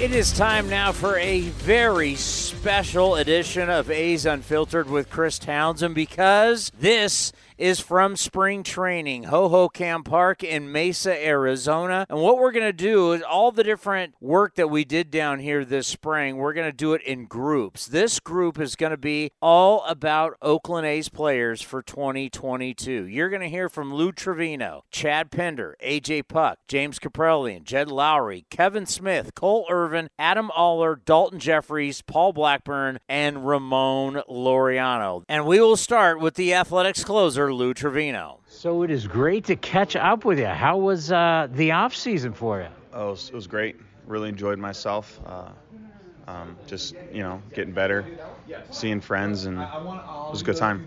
It is time now for a very special edition of A's Unfiltered with Chris Townsend because this is from spring training, Hohokam Park in Mesa, Arizona. And what we're going to do is all the different work that we did down here this spring, we're going to do it in groups. This group is going to be all about Oakland A's players for 2022. You're going to hear from Lou Trivino, Chad Pinder, AJ Puk, James Kaprielian, Jed Lowrie, Kevin Smith, Cole Irvin, Adam Oller, Daulton Jefferies, Paul Blackburn, and Ramon Laureano. And we will start with the Athletics closer, Lou Trivino. So it is great to catch up with you. How was uh, the off season for you? Oh, it was, it was great. Really enjoyed myself. Uh, um, just you know, getting better, seeing friends, and it was a good time.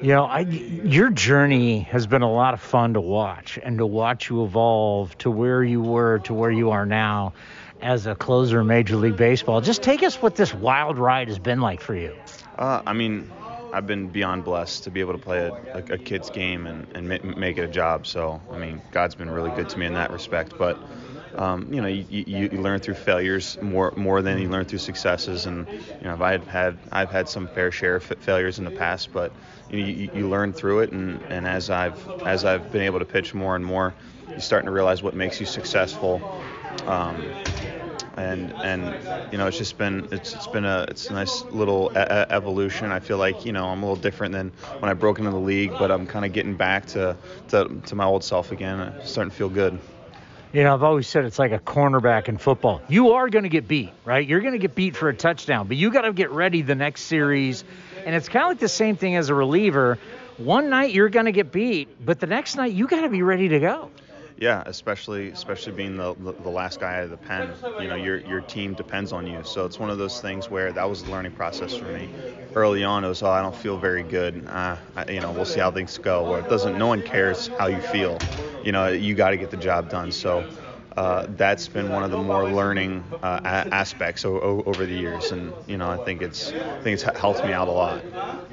You know, I, your journey has been a lot of fun to watch, and to watch you evolve to where you were to where you are now as a closer in Major League Baseball. Just take us what this wild ride has been like for you. Uh, I mean, I've been beyond blessed to be able to play a, a, a kid's game and, and make it a job. So, I mean, God's been really good to me in that respect. But, um, you know, you, you, you, learn through failures more more than you learn through successes. And, you know, I've had I've had some fair share of failures in the past, but you, you, you learn through it. And, and as I've as I've been able to pitch more and more, you're starting to realize what makes you successful. Um, and and you know it's just been it's it's been a it's a nice little evolution. I feel like you know I'm a little different than when I broke into the league, but I'm kind of getting back to, to to my old self again. I'm starting to feel good. You know, I've always said it's like a cornerback in football. You are going to get beat, right? You're going to get beat for a touchdown, but you got to get ready the next series. And it's kind of like the same thing as a reliever. One night you're going to get beat, but the next night you got to be ready to go. Yeah, especially especially being the, the, the last guy out of the pen. You know, your your team depends on you. So it's one of those things where that was a learning process for me. Early on, it was oh I don't feel very good. Uh, I, you know, we'll see how things go. Or it doesn't. No one cares how you feel. You know, you got to get the job done. So. Uh, that's been one of the more learning uh, aspects over the years, and you know I think it's I think it's helped me out a lot.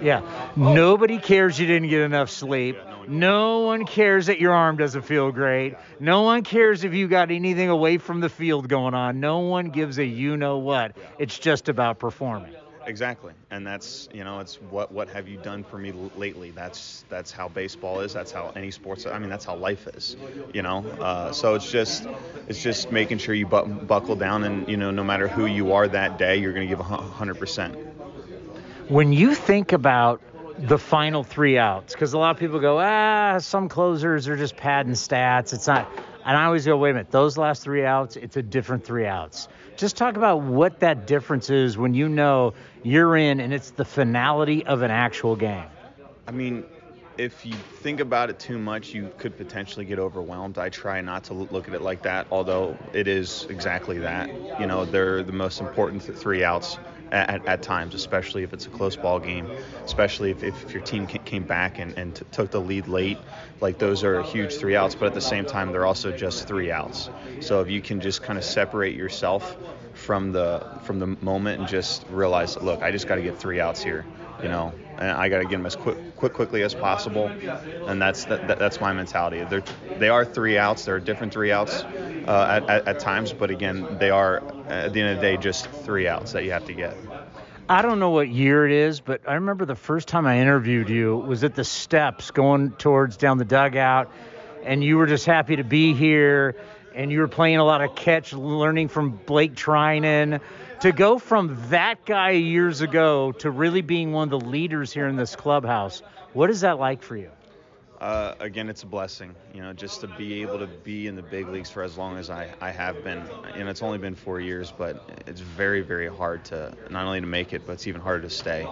Yeah, nobody cares you didn't get enough sleep. No one cares that your arm doesn't feel great. No one cares if you got anything away from the field going on. No one gives a you know what. It's just about performing. Exactly, and that's you know it's what what have you done for me lately? That's that's how baseball is. That's how any sports. I mean that's how life is. You know, uh, so it's just it's just making sure you bu- buckle down and you know no matter who you are that day, you're going to give hundred percent. When you think about the final three outs because a lot of people go, ah, some closers are just padding stats. It's not. And I always go, wait a minute, those last three outs, it's a different three outs. Just talk about what that difference is when you know you're in and it's the finality of an actual game. I mean, if you think about it too much, you could potentially get overwhelmed. I try not to look at it like that, although it is exactly that. You know, they're the most important three outs at, at, times, especially if it's a close ball game, especially if, if your team came back and, and t- took the lead late. Like those are huge three outs, but at the same time, they're also just three outs. So if you can just kind of separate yourself from the from the moment and just realize, look, I just got to get three outs here, you know, and I got to get them as quick, quick quickly as possible, and that's that, that's my mentality. They're they are three outs. There are different three outs uh, at, at, at times, but again, they are at the end of the day just three outs that you have to get. I don't know what year it is, but I remember the first time I interviewed you was at the steps going towards down the dugout, and you were just happy to be here, and you were playing a lot of catch, learning from Blake Treinen. To go from that guy years ago to really being one of the leaders here in this clubhouse, what is that like for you? Uh, again, it's a blessing, you know, just to be able to be in the big leagues for as long as I, I have been. And it's only been four years, but it's very, very hard to not only to make it, but it's even harder to stay.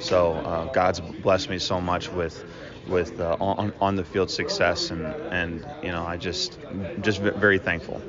So uh, God's blessed me so much with with uh, on, on the field success, and and you know, I just just very thankful.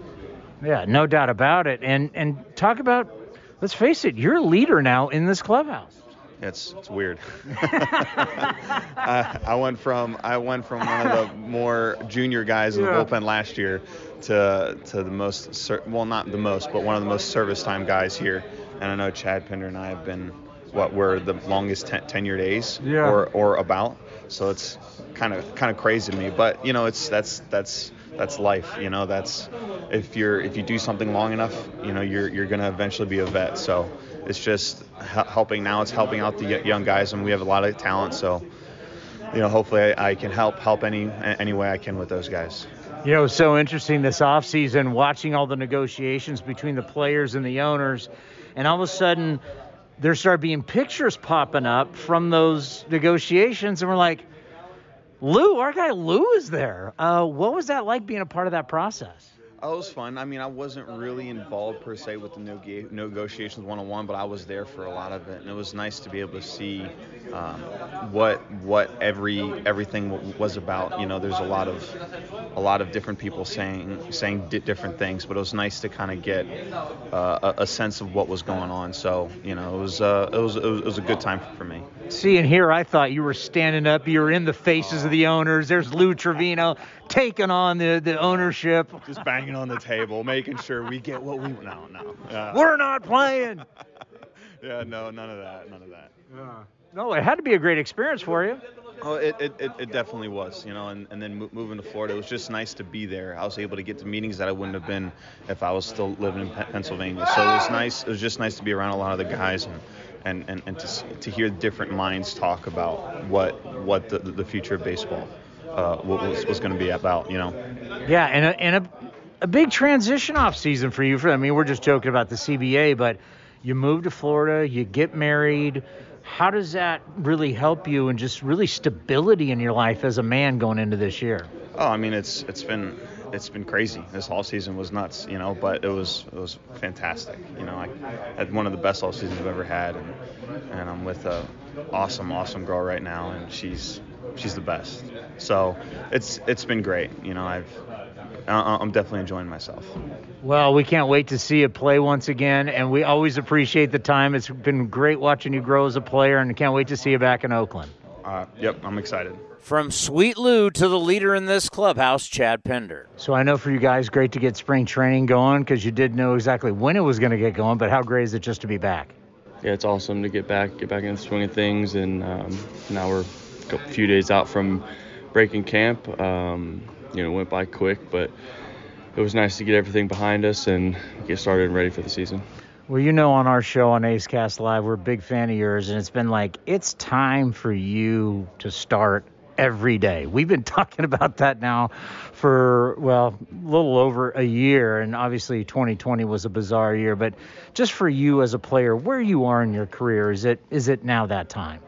Yeah, no doubt about it. And and talk about, let's face it, you're a leader now in this clubhouse. It's it's weird. I, I, went from I went from one of the more junior guys in the yeah. bullpen last year to to the most well not the most but one of the most service time guys here. And I know Chad Pinder and I have been what were the longest ten, tenured A's yeah. or or about. So it's kind of kind of crazy to me. But you know it's that's that's that's life. You know that's if you're if you do something long enough, you know you're you're gonna eventually be a vet. So it's just helping now. It's helping out the young guys, and we have a lot of talent. So, you know, hopefully I, I can help help any any way I can with those guys. You know, so interesting this offseason watching all the negotiations between the players and the owners, and all of a sudden there started being pictures popping up from those negotiations, and we're like, Lou, our guy Lou is there. Uh, what was that like being a part of that process? Oh, it was fun. I mean, I wasn't really involved per se with the negotiations one on one, but I was there for a lot of it, and it was nice to be able to see um, what what every everything was about. You know, there's a lot of a lot of different people saying saying di- different things, but it was nice to kind of get uh, a, a, sense of what was going on. So, you know, it was, uh, it was it was it was a good time for me. Seeing here, I thought you were standing up. You were in the faces of the owners. There's Lou Trivino taking on the, the ownership. Just banging on the table, making sure we get what we. No, no. Uh, We're not playing. yeah, no, none of that. None of that. Yeah. No, it had to be a great experience for you. Oh, it, it, it, definitely was, you know, and, and then moving to Florida, it was just nice to be there. I was able to get to meetings that I wouldn't have been if I was still living in Pennsylvania. So it was nice. It was just nice to be around a lot of the guys and, and, and, and to, to hear different minds talk about what what the, the future of baseball uh, was, was going to be about, you know. Yeah, and a, and a, a big transition off season for you. For I mean, we're just joking about the CBA, but you move to Florida, you get married. How does that really help you and just really stability in your life as a man going into this year? Oh, I mean, it's it's been it's been crazy. This all season was nuts, you know, but it was it was fantastic. You know, I had one of the best all seasons I've ever had, and and I'm with a awesome awesome girl right now, and she's she's the best. So it's it's been great. You know, I've I'm definitely enjoying myself. Well, we can't wait to see you play once again, and we always appreciate the time. It's been great watching you grow as a player, and can't wait to see you back in Oakland. Uh, yep, I'm excited. From Sweet Lou to the leader in this clubhouse, Chad Pinder. So I know for you guys, great to get spring training going because you didn't know exactly when it was going to get going. But how great is it just to be back? Yeah, it's awesome to get back, get back in the swing of things, and um, now we're a few days out from breaking camp. Um, you know, went by quick, but it was nice to get everything behind us and get started and ready for the season. Well, you know, on our show on A's Cast Live, we're a big fan of yours, and it's been like it's time for you to start every day. We've been talking about that now for well, a little over a year, and obviously 2020 was a bizarre year. But just for you as a player, where you are in your career, is it is it now that time?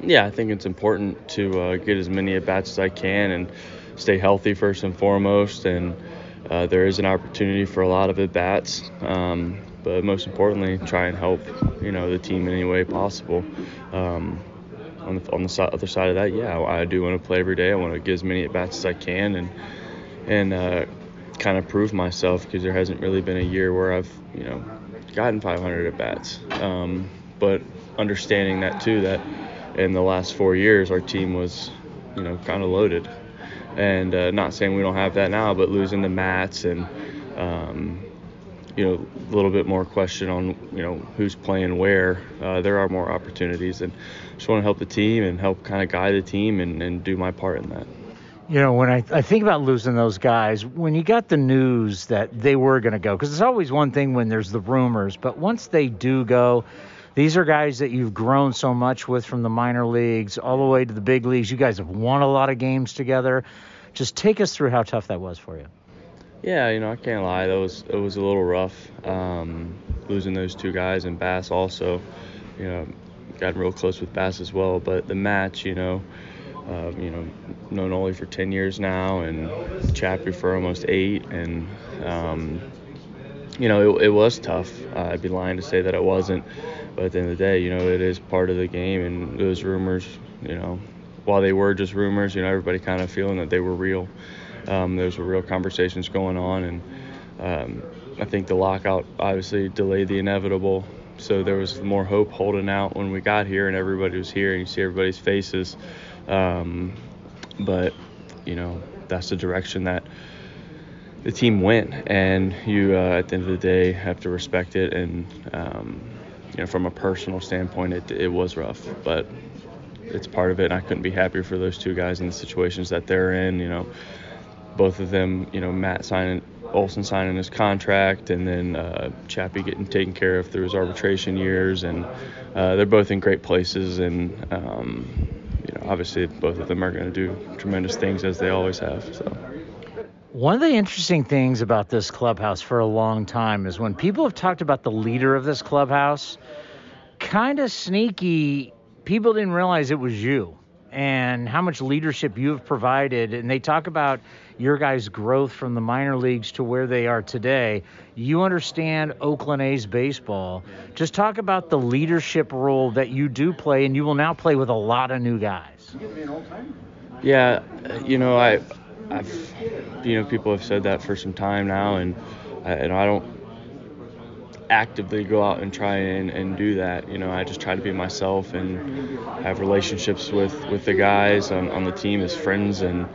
Yeah, I think it's important to uh, get as many at bats as I can and stay healthy first and foremost. And uh, there is an opportunity for a lot of at bats, um, but most importantly, try and help you know the team in any way possible. Um, on the, on the other side of that, yeah, I do want to play every day. I want to get as many at bats as I can and and uh, kind of prove myself because there hasn't really been a year where I've you know gotten 500 at bats. Um, but understanding that too, that in the last four years our team was you know kind of loaded and uh, not saying we don't have that now, but losing the Matts and um, you know a little bit more question on you know who's playing where. Uh, there are more opportunities, and just want to help the team and help kind of guide the team and, and do my part in that. You know, when I, I think about losing those guys, when you got the news that they were going to go, because it's always one thing when there's the rumors, but once they do go, these are guys that you've grown so much with from the minor leagues all the way to the big leagues. You guys have won a lot of games together. Just take us through how tough that was for you. Yeah, you know, I can't lie. That was it was a little rough um, losing those two guys and Bass also. You know, got real close with Bass as well. But the Matts, you know, uh, you know, known Ole for 10 years now, and Chappie for almost eight, and um, you know, it, it was tough. Uh, I'd be lying to say that it wasn't. But at the end of the day, you know, it is part of the game, and those rumors, you know, while they were just rumors, you know, everybody kind of feeling that they were real. Um, there were real conversations going on, and um, I think the lockout obviously delayed the inevitable. So there was more hope holding out when we got here, and everybody was here, and you see everybody's faces. Um, but you know, that's the direction that the team went, and you uh, at the end of the day have to respect it. And um, you know, from a personal standpoint, it, it was rough, but it's part of it. And I couldn't be happier for those two guys in the situations that they're in. You know, both of them. You know, Matt signing Olson signing his contract, and then uh, Chappie getting taken care of through his arbitration years, and uh, they're both in great places. And um, you know, obviously, both of them are going to do tremendous things as they always have. So. One of the interesting things about this clubhouse for a long time is when people have talked about the leader of this clubhouse, kind of sneaky, people didn't realize it was you and how much leadership you have provided. And they talk about your guys' growth from the minor leagues to where they are today. You understand Oakland A's baseball. Just talk about the leadership role that you do play, and you will now play with a lot of new guys. Yeah, you know, I I've, you know, people have said that for some time now, and I, and I don't actively go out and try and, and do that. You know, I just try to be myself and have relationships with, with the guys on, on the team as friends and,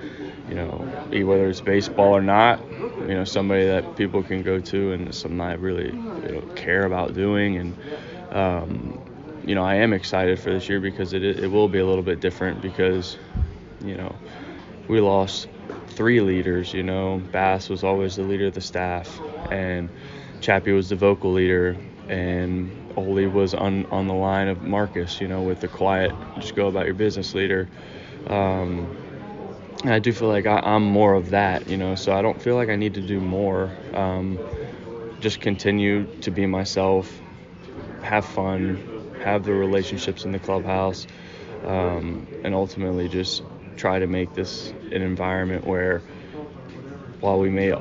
you know, whether it's baseball or not, you know, somebody that people can go to and something I really you know, care about doing. And, um, you know, I am excited for this year because it, it will be a little bit different because, you know, we lost three leaders. You know, Bass was always the leader of the staff, and Chappie was the vocal leader, and Ole was on on the line of Marcus. You know, with the quiet, just go about your business leader. Um, I do feel like I, am more of that. You know, so I don't feel like I need to do more. Um, just continue to be myself, have fun, have the relationships in the clubhouse, um, and ultimately just try to make this an environment where while we may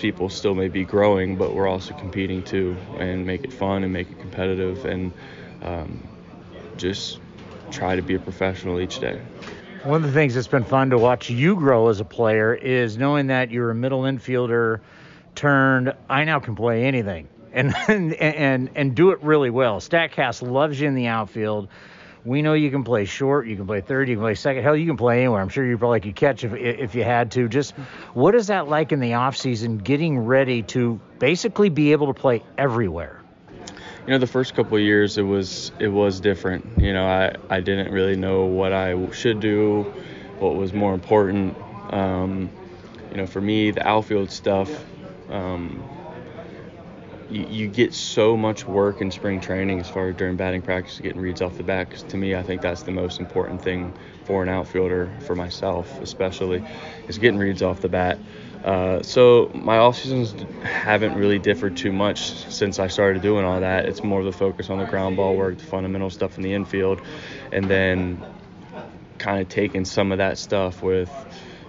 people still may be growing but we're also competing too and make it fun and make it competitive and um, just try to be a professional each day. One of the things that's been fun to watch you grow as a player is knowing that you're a middle infielder turned i now can play anything and and and, and do it really well. Statcast loves you in the outfield we know you can play short, you can play third, you can play second. Hell, you can play anywhere. I'm sure you probably could catch if if you had to. Just what is that like in the off season, getting ready to basically be able to play everywhere? You know, the first couple of years it was it was different. You know, I I didn't really know what I should do, what was more important. Um, you know, for me, the outfield stuff. Um, you, you, get so much work in spring training as far as during batting practice, getting reads off the bat. Because to me, I think that's the most important thing for an outfielder, for myself especially, is getting reads off the bat. Uh, so my off seasons haven't really differed too much since I started doing all that. It's more of the focus on the ground ball work, the fundamental stuff in the infield, and then kind of taking some of that stuff with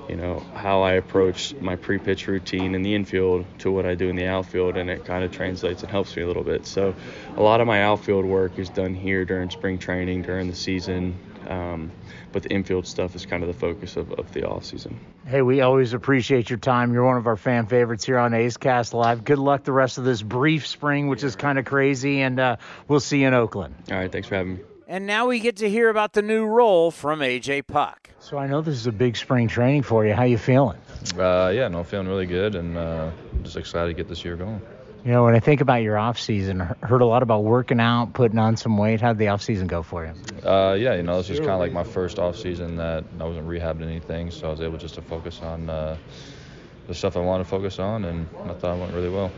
you know how I approach my pre-pitch routine in the infield to what I do in the outfield, and it kind of translates and helps me a little bit. So, a lot of my outfield work is done here during spring training, during the season, um, but the infield stuff is kind of the focus of, of the off season. Hey, we always appreciate your time. You're one of our fan favorites here on A's Cast Live. Good luck the rest of this brief spring, which is kind of crazy, and uh, we'll see you in Oakland. All right, thanks for having me. And now we get to hear about the new role from AJ Puk. So I know this is a big spring training for you. How you feeling? Uh, yeah, no, feeling really good, and uh, just excited to get this year going. You know, when I think about your off season, heard a lot about working out, putting on some weight. How'd the off season go for you? Uh, yeah, you know, this is kind of like my first off season that I wasn't rehabbing anything, so I was able just to focus on uh, the stuff I wanted to focus on, and I thought it went really well.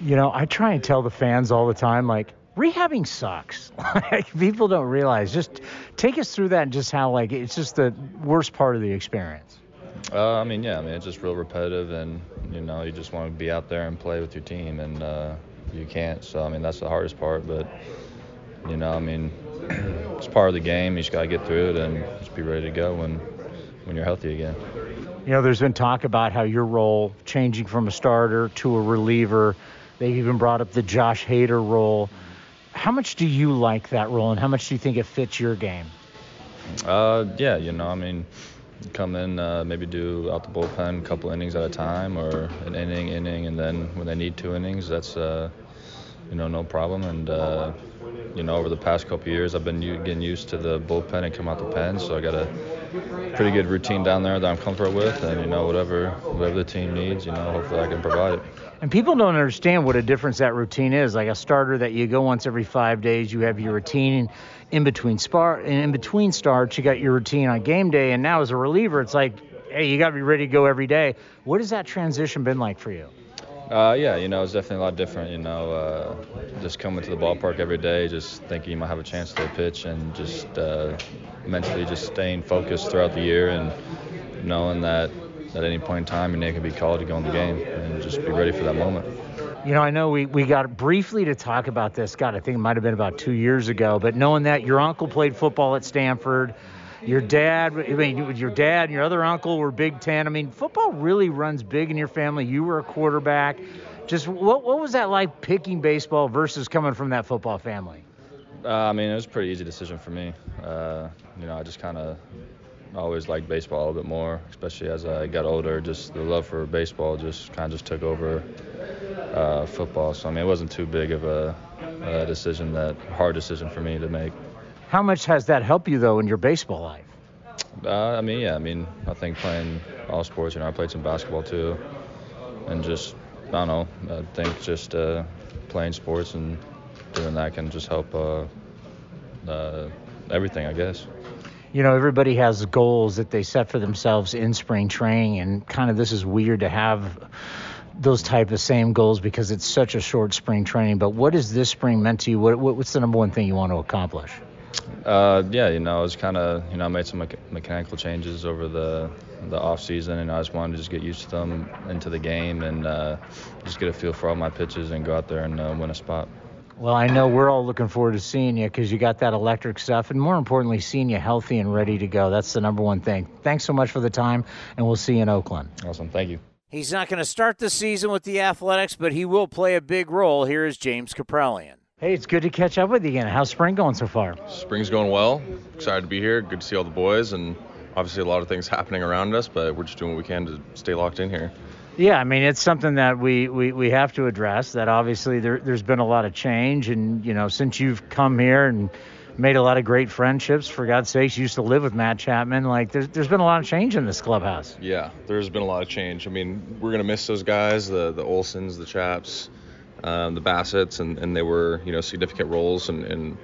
You know, I try and tell the fans all the time, like, rehabbing sucks. like people don't realize. Just take us through that and just how like it's just the worst part of the experience. Uh, I mean, yeah, I mean it's just real repetitive, and you know you just want to be out there and play with your team, and uh, you can't. So I mean that's the hardest part, but you know I mean it's part of the game. You just gotta get through it and just be ready to go when when you're healthy again. You know, there's been talk about how your role changing from a starter to a reliever. They've even brought up the Josh Hader role. How much do you like that role, and how much do you think it fits your game? Uh, yeah, you know, I mean, come in, uh, maybe do out the bullpen a couple innings at a time, or an inning, inning, and then when they need two innings, that's uh, you know no problem. And uh, you know, over the past couple years, I've been getting used to the bullpen and come out the pen, so I got a pretty good routine down there that I'm comfortable with, and you know, whatever whatever the team needs, you know, hopefully I can provide it. And people don't understand what a difference that routine is. Like a starter that you go once every five days, you have your routine in between spar in between starts, you got your routine on game day, and now as a reliever, it's like, hey, you got to be ready to go every day. What has that transition been like for you? Uh, yeah, you know, it's definitely a lot different. You know, uh, just coming to the ballpark every day, just thinking you might have a chance to pitch, and just uh, mentally just staying focused throughout the year, and knowing that at any point in time and they can be called to go in the game, and just be ready for that moment. You know, I know we, we got briefly to talk about this. God, I think it might have been about two years ago. But knowing that your uncle played football at Stanford, your dad, I mean, your dad and your other uncle were Big Ten. I mean, football really runs big in your family. You were a quarterback. Just what what was that like picking baseball versus coming from that football family? Uh, I mean, it was a pretty easy decision for me. Uh, you know, I just kind of always liked baseball a little bit more, especially as I got older. Just the love for baseball just kind of just took over uh, football. So I mean, it wasn't too big of a, a decision that hard decision for me to make. How much has that helped you though in your baseball life? Uh, I mean, yeah, I mean, I think playing all sports. You know, I played some basketball too, and just I don't know. I think just uh, playing sports and doing that can just help uh, uh, everything, I guess. You know, everybody has goals that they set for themselves in spring training, and kind of this is weird to have those type of same goals because it's such a short spring training. But what has this spring meant to you? What, what's the number one thing you want to accomplish? Uh, yeah, you know, I was kind of, you know, I made some me- mechanical changes over the the off season, and I just wanted to just get used to them into the game and uh, just get a feel for all my pitches and go out there and uh, win a spot. Well, I know we're all looking forward to seeing you because you got that electric stuff, and more importantly, seeing you healthy and ready to go. That's the number one thing. Thanks so much for the time, and we'll see you in Oakland. Awesome, thank you. He's not going to start the season with the Athletics, but he will play a big role. Here is James Kaprielian. Hey, it's good to catch up with you again. How's spring going so far? Spring's going well. Excited to be here. Good to see all the boys, and obviously a lot of things happening around us, but we're just doing what we can to stay locked in here. Yeah, I mean, it's something that we, we, we have to address. That obviously there, there's been a lot of change, and you know, since you've come here and made a lot of great friendships. For God's sakes, you used to live with Matt Chapman. Like, there's there's been a lot of change in this clubhouse. Yeah, there's been a lot of change. I mean, we're gonna miss those guys, the the Olsons, the Chaps, um, the Bassitts, and, and they were you know significant roles and, and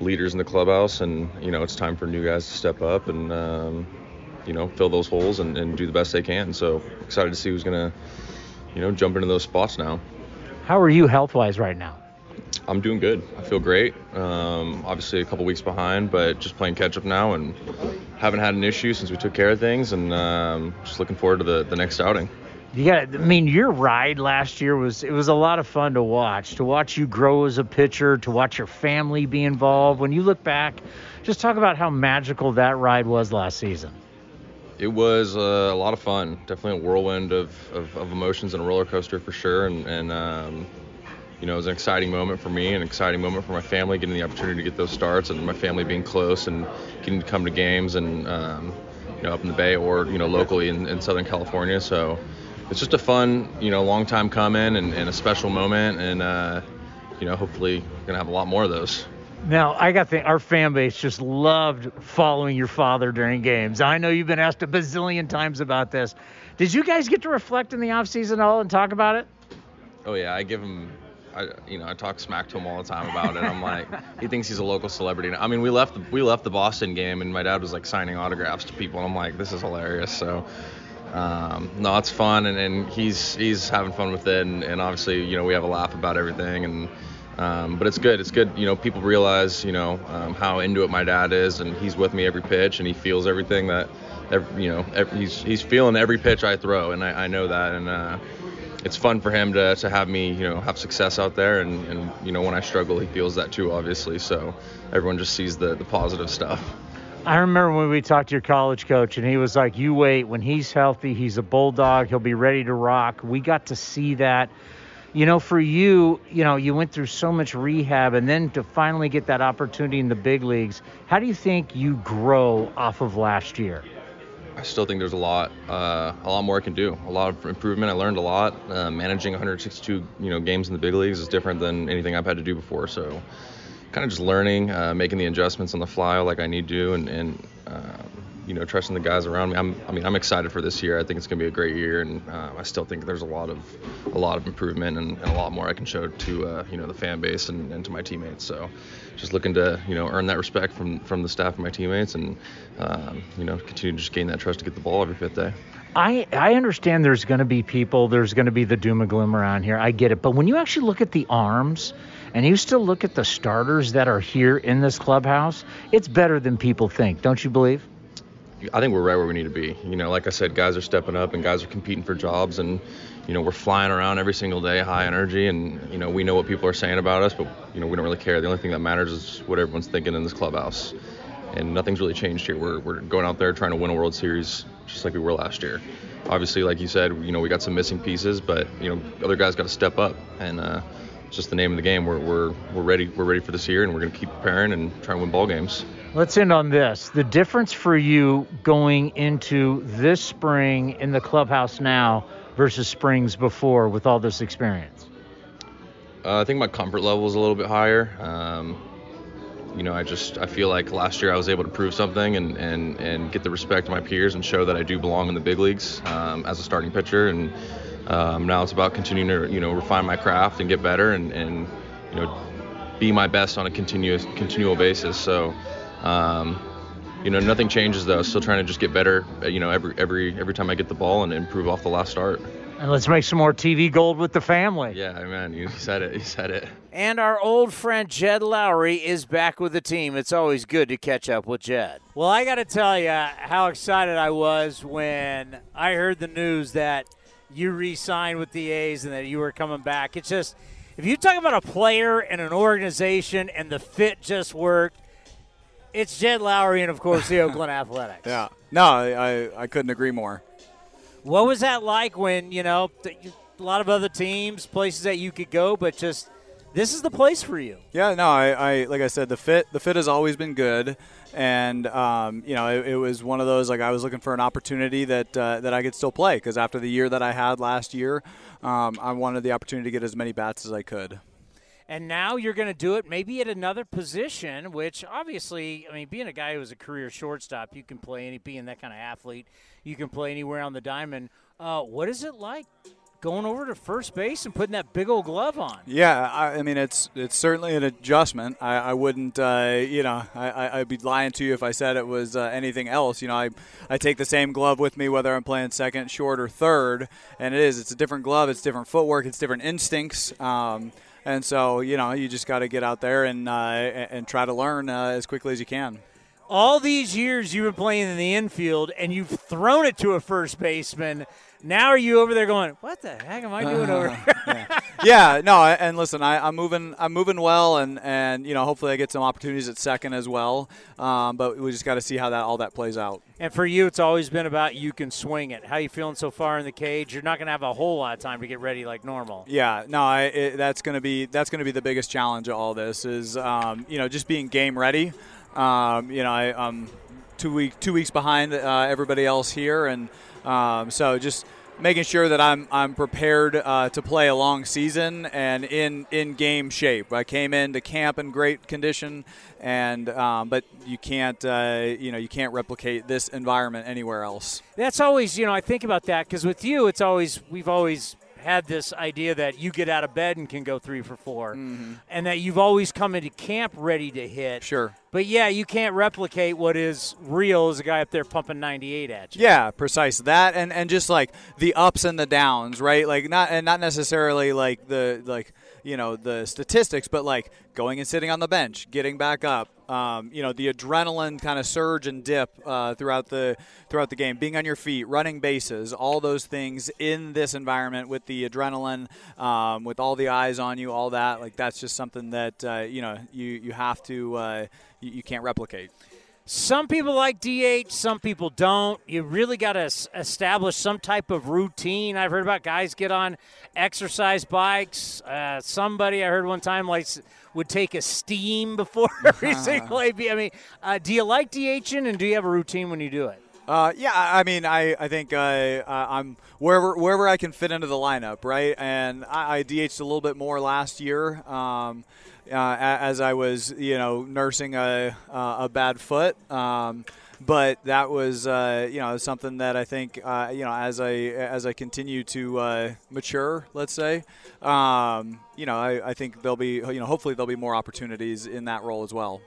leaders in the clubhouse. And you know, it's time for new guys to step up and um, you know fill those holes and, and do the best they can. So excited to see who's gonna you know jump into those spots now. How are you health wise right now? I'm doing good. I feel great. Um, obviously, a couple weeks behind, but just playing catch up now and haven't had an issue since we took care of things, and um, just looking forward to the, the next outing. You got. I mean, your ride last year was it was a lot of fun to watch. To watch you grow as a pitcher, to watch your family be involved. When you look back, just talk about how magical that ride was last season. It was uh, a lot of fun. Definitely a whirlwind of, of, of, emotions and a roller coaster for sure. And, and um, you know, it was an exciting moment for me, an exciting moment for my family, getting the opportunity to get those starts, and my family being close and getting to come to games and um, you know up in the Bay or you know locally in, in, Southern California. So it's just a fun, you know, long time coming and, and a special moment, and uh, you know, hopefully gonna have a lot more of those. Now, I got the our fan base just loved following your father during games. I know you've been asked a bazillion times about this. Did you guys get to reflect in the off season at all and talk about it? Oh yeah, I give him I, you know, I talk smack to him all the time about it. I'm like, he thinks he's a local celebrity. I mean, we left the, we left the Boston game, and my dad was like signing autographs to people, and I'm like, this is hilarious. So, um, no, it's fun, and, and he's he's having fun with it, and, and obviously, you know, we have a laugh about everything, and um, but it's good. It's good. You know, people realize, you know, um, how into it my dad is, and he's with me every pitch, and he feels everything that, every, you know, every, he's he's feeling every pitch I throw, and I, I know that, and. Uh, it's fun for him to, to have me, you know, have success out there. And, and, you know, when I struggle, he feels that too, obviously. So everyone just sees the, the positive stuff. I remember when we talked to your college coach, and he was like, "You wait. When he's healthy, he's a bulldog. He'll be ready to rock." We got to see that. You know, for you, you know, you went through so much rehab, and then to finally get that opportunity in the big leagues. How do you think you grow off of last year? I still think there's a lot, uh, a lot more I can do. A lot of improvement. I learned a lot. Uh, managing 162, you know, games in the big leagues is different than anything I've had to do before. So, kind of just learning, uh, making the adjustments on the fly like I need to, and, and um, you know, trusting the guys around me. I'm, I mean, I'm excited for this year. I think it's going to be a great year, and uh, I still think there's a lot of, a lot of improvement and, and a lot more I can show to, uh, you know, the fan base and, and, to my teammates. So, just looking to, you know, earn that respect from from the staff and my teammates, and um, you know, continue to just gain that trust to get the ball every fifth day. I, I understand there's going to be people, there's going to be the doom and gloom around here. I get it. But when you actually look at the arms and you still look at the starters that are here in this clubhouse, it's better than people think. Don't you believe? I think we're right where we need to be. You know, like I said, guys are stepping up and guys are competing for jobs, and you know we're flying around every single day, high energy, and you know we know what people are saying about us, but you know we don't really care. The only thing that matters is what everyone's thinking in this clubhouse, and nothing's really changed here. We're we're going out there trying to win a World Series just like we were last year. Obviously, like you said, you know we got some missing pieces, but you know other guys got to step up, and uh, it's just the name of the game. We're we're we're ready. We're ready for this year, and we're to keep preparing and try and win ball games. Let's end on this. The difference for you going into this spring in the clubhouse now versus springs before with all this experience? Uh, I think my comfort level is a little bit higher. Um, you know, I just I feel like last year I was able to prove something and and and get the respect of my peers and show that I do belong in the big leagues um, as a starting pitcher. And um, now it's about continuing to you know refine my craft and get better and and you know be my best on a continuous continual basis. So um, you know, nothing changes though. Still trying to just get better. You know, every every every time I get the ball and improve off the last start. And let's make some more TV gold with the family. Yeah, man, you said it. You said it. And our old friend Jed Lowrie is back with the team. It's always good to catch up with Jed. Well, I got to tell you how excited I was when I heard the news that you re-signed with the A's and that you were coming back. It's just if you talk about a player and an organization and the fit just worked it's Jed Lowrie and, of course, the Oakland Athletics. Yeah. No, I, I couldn't agree more. What was that like when, you know, a lot of other teams, places that you could go, but just this is the place for you? Yeah, no, I, I like I said, the fit the fit has always been good. And um, you know, it, it, was one of those like I was looking for an opportunity that uh, that I could still play because after the year that I had last year, um, I wanted the opportunity to get as many bats as I could and now you're going to do it maybe at another position, which obviously, I mean, being a guy who was a career shortstop, you can play any, being that kind of athlete, you can play anywhere on the diamond. Uh, what is it like going over to first base and putting that big old glove on. Yeah, I, I mean it's it's certainly an adjustment. I, I wouldn't, uh, you know, I, would be lying to you if I said it was uh, anything else. You know, I I take the same glove with me whether I'm playing second, short, or third, and it is it's a different glove. It's different footwork. It's different instincts. Um, and so you know you just got to get out there and uh, and try to learn uh, as quickly as you can. All these years you've been playing in the infield, and you've thrown it to a first baseman. Now are you over there going, "What the heck am I doing uh, over here?" yeah. yeah. no, and listen, I, am moving, I'm moving well, and and you know, hopefully I get some opportunities at second as well. Um, but we just got to see how that all that plays out. And for you, it's always been about you can swing it. How you feeling so far in the cage? You're not going to have a whole lot of time to get ready like normal. Yeah, no, I, it, that's going to be that's going to be the biggest challenge of all this is um, you know just being game ready. Um, you know, I, am two week two weeks behind uh, everybody else here, and um, so just making sure that I'm I'm prepared uh, to play a long season and in in game shape. I came into camp in great condition, and um, but you can't uh, you know you can't replicate this environment anywhere else. That's always you know I think about that because with you it's always we've always had this idea that you get out of bed and can go three for 4 mm-hmm. and that you've always come into camp ready to hit. Sure. But yeah, you can't replicate what is real as a guy up there pumping 98 at you. Yeah, precise that, and and just like the ups and the downs, right? Like not and not necessarily like the like you know the statistics, but like going and sitting on the bench, getting back up, um, you know the adrenaline kind of surge and dip uh, throughout the throughout the game, being on your feet, running bases, all those things in this environment with the adrenaline, um, with all the eyes on you, all that like that's just something that uh, you know you you have to uh, you, you can't replicate. some people like DH, some people don't. You really got to establish some type of routine. I've heard about guys get on exercise bikes. Uh, somebody I heard one time like would take a steam before every single AB. I mean, uh, do you like DHing and do you have a routine when you do it? Uh, yeah, I mean, I, I think uh, I'm wherever wherever I can fit into the lineup, right? And I, I DH'd a little bit more last year. Um, uh, as I was, you know, nursing a, a bad foot. Um, but that was, uh, you know, something that I think, uh, you know, as I as I continue to uh, mature, let's say, um, you know, I, I think there'll be, you know, hopefully there'll be more opportunities in that role as well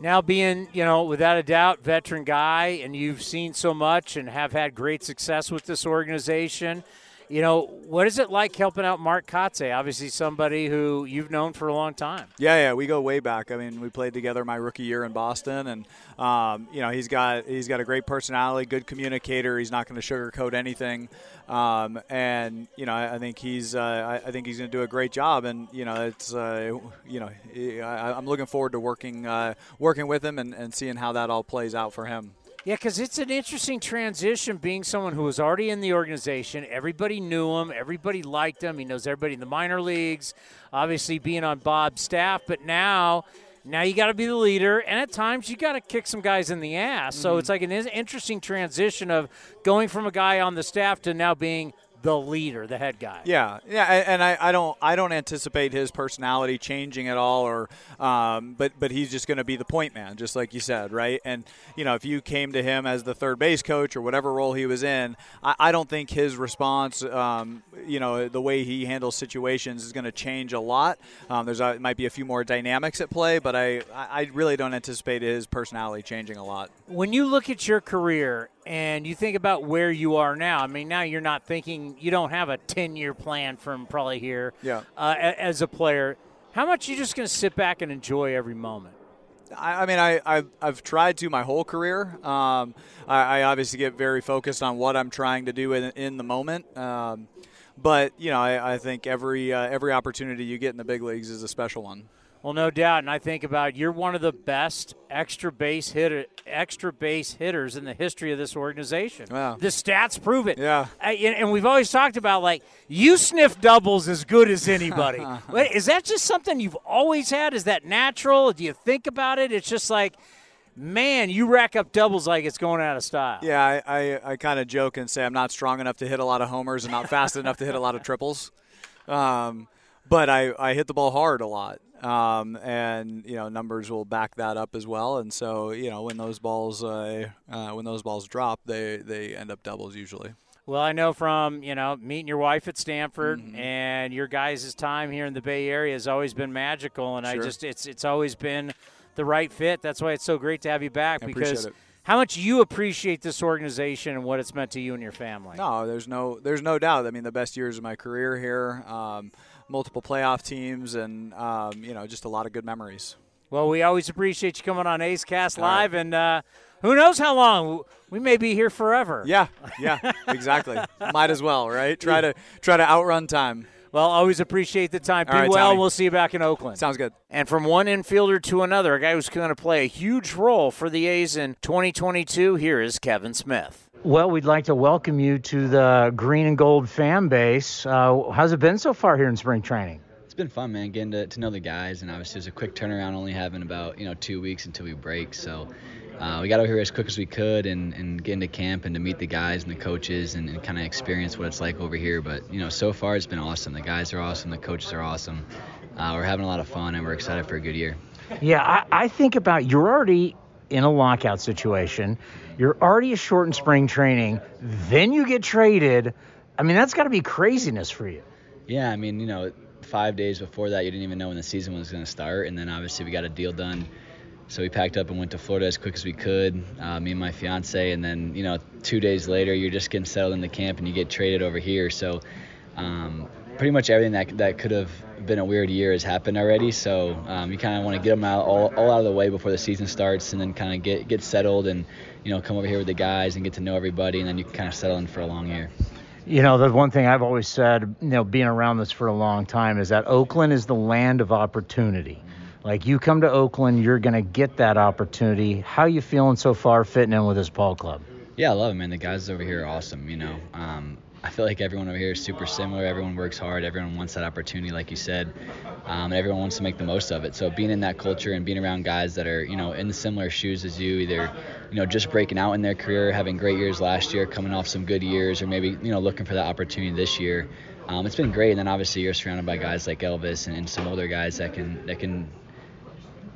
now being, you know, without a doubt, veteran guy, and you've seen so much and have had great success with this organization. You know, what is it like helping out Mark Kotsay? Obviously, somebody who you've known for a long time. Yeah, yeah, we go way back. I mean, we played together my rookie year in Boston, and um, you know, he's got he's got a great personality, good communicator. He's not going to sugarcoat anything, um, and you know, I, I think he's uh, I, I, think he's going to do a great job. And you know, it's uh, you know, I, am looking forward to working uh, working with him and, and seeing how that all plays out for him. Yeah, because it's an interesting transition being someone who was already in the organization. Everybody knew him, everybody liked him. He knows everybody in the minor leagues, obviously being on Bob's staff, but now. Now you got to be the leader, and at times you got to kick some guys in the ass. So mm-hmm. it's like an interesting transition of going from a guy on the staff to now being the leader, the head guy. Yeah, yeah, and I, I don't I don't anticipate his personality changing at all, or um, but but he's just going to be the point man, just like you said, right? And you know, if you came to him as the third base coach or whatever role he was in, I, I don't think his response, um, you know, the way he handles situations is going to change a lot. Um, there's a, might be a few more dynamics at play, but I I really don't anticipate his personality changing a lot. When you look at your career and you think about where you are now. I mean, now you're not thinking you don't have a 10 year plan from probably here. Yeah. Uh, as a player, how much are you just going to sit back and enjoy every moment? I, I mean, I, I've, I've, tried to my whole career. Um, I, I, obviously get very focused on what I'm trying to do in, in the moment. Um, but you know, I, I think every uh, every opportunity you get in the big leagues is a special one. Well, no doubt, and I think about you're one of the best extra base hitter, extra base hitters in the history of this organization. Wow. The stats prove it. Yeah. and we've always talked about like you sniff doubles as good as anybody. is that just something you've always had? Is that natural? Do you think about it? It's just like man, you rack up doubles like it's going out of style. Yeah, I, I, I kind of joke and say I'm not strong enough to hit a lot of homers and not fast enough to hit a lot of triples. Um, but I, I hit the ball hard a lot um, and you know numbers will back that up as well. And so you know when those balls uh, uh, when those balls drop, they they end up doubles usually. Well, I know from you know meeting your wife at Stanford mm-hmm. and your guys' time here in the Bay Area has always been magical, and sure. I just it's it's always been the right fit. That's why it's so great to have you back I because how much you appreciate this organization and what it's meant to you and your family. No, there's no there's no doubt. I mean, the best years of my career here. Um, multiple playoff teams, and um, you know, just a lot of good memories. Well, we always appreciate you coming on A's Cast Live, right. and uh, who knows how long we may be here forever. Yeah, yeah, exactly. Might as well, right? Try to try to outrun time. Well, always appreciate the time. Be right, well. Tommy. We'll see you back in Oakland. Sounds good. And from one infielder to another, a guy who's going to play a huge role for the A's in 2022. Here is Kevin Smith. Well, we'd like to welcome you to the Green and Gold fan base. Uh, how's it been so far here in spring training? It's been fun, man. Getting to, to know the guys, and obviously it was a quick turnaround, only having about you know two weeks until we break. So uh, we got over here as quick as we could, and, and get into camp and to meet the guys and the coaches, and, and kind of experience what it's like over here. But you know, so far it's been awesome. The guys are awesome, the coaches are awesome. Uh, we're having a lot of fun, and we're excited for a good year. Yeah, I, I think about you're already in a lockout situation. You're already short in spring training. Then you get traded. I mean, that's got to be craziness for you. Yeah, I mean, you know, five days before that, you didn't even know when the season was going to start. And then obviously we got a deal done. So we packed up and went to Florida as quick as we could, uh, me and my fiance. And then, you know, two days later, you're just getting settled in the camp and you get traded over here. So um, pretty much everything that, that could have been a weird year has happened already. So um, you kind of want to get them out all, all out of the way before the season starts, and then kind of get get settled and you know come over here with the guys and get to know everybody, and then you can kind of settle in for a long year. You know, the one thing I've always said, you know, being around this for a long time, is that Oakland is the land of opportunity. Like you come to Oakland, you're going to get that opportunity. How you feeling so far fitting in with this ball club? Yeah, I love it, man. The guys over here are awesome. You know, um, I feel like everyone over here is super similar. Everyone works hard. Everyone wants that opportunity, like you said, um, everyone wants to make the most of it. So being in that culture and being around guys that are, you know, in the similar shoes as you, either, you know, just breaking out in their career, having great years last year, coming off some good years, or maybe, you know, looking for that opportunity this year. Um, it's been great. And then obviously you're surrounded by guys like Elvis and, and some older guys that can that can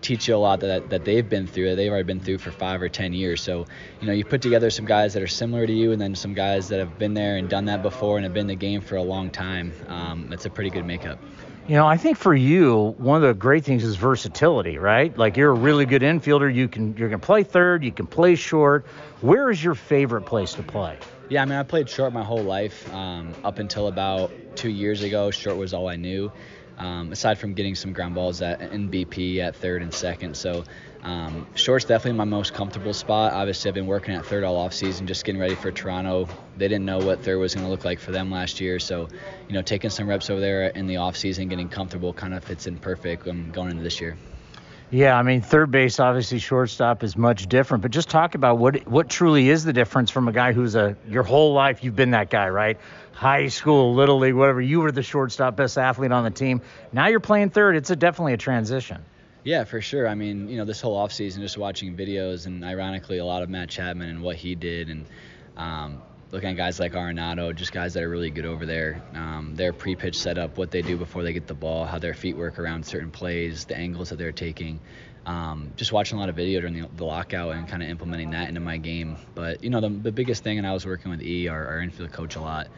teach you a lot that, that they've been through that they've already been through for five or ten years so you know you put together some guys that are similar to you and then some guys that have been there and done that before and have been in the game for a long time um, it's a pretty good makeup you know, I think for you, one of the great things is versatility, right? Like you're a really good infielder. You can you're gonna play third. You can play short. Where is your favorite place to play? Yeah, I mean, I played short my whole life. Um, up until about two years ago, short was all I knew um, aside from getting some ground balls at NBP at third and second. So um, short's definitely my most comfortable spot. Obviously, I've been working at third all off season, just getting ready for Toronto. They didn't know what third was going to look like for them last year, so you know, taking some reps over there in the off season, getting comfortable, kind of fits in perfect um, going into this year. Yeah, I mean, third base, obviously, shortstop is much different. But just talk about what what truly is the difference from a guy who's a your whole life you've been that guy, right? high school, little league, whatever, you were the shortstop, best athlete on the team. Now you're playing third. It's a, definitely a transition. Yeah, for sure. I mean, you know, this whole offseason, just watching videos and ironically a lot of Matt Chapman and what he did and um, looking at guys like Arenado, just guys that are really good over there. Um, their pre-pitch setup, what they do before they get the ball, how their feet work around certain plays, the angles that they're taking. Um, just watching a lot of video during the, the lockout and kind of implementing that into my game. But you know, the, the biggest thing, and I was working with E, our, our infield coach, a lot.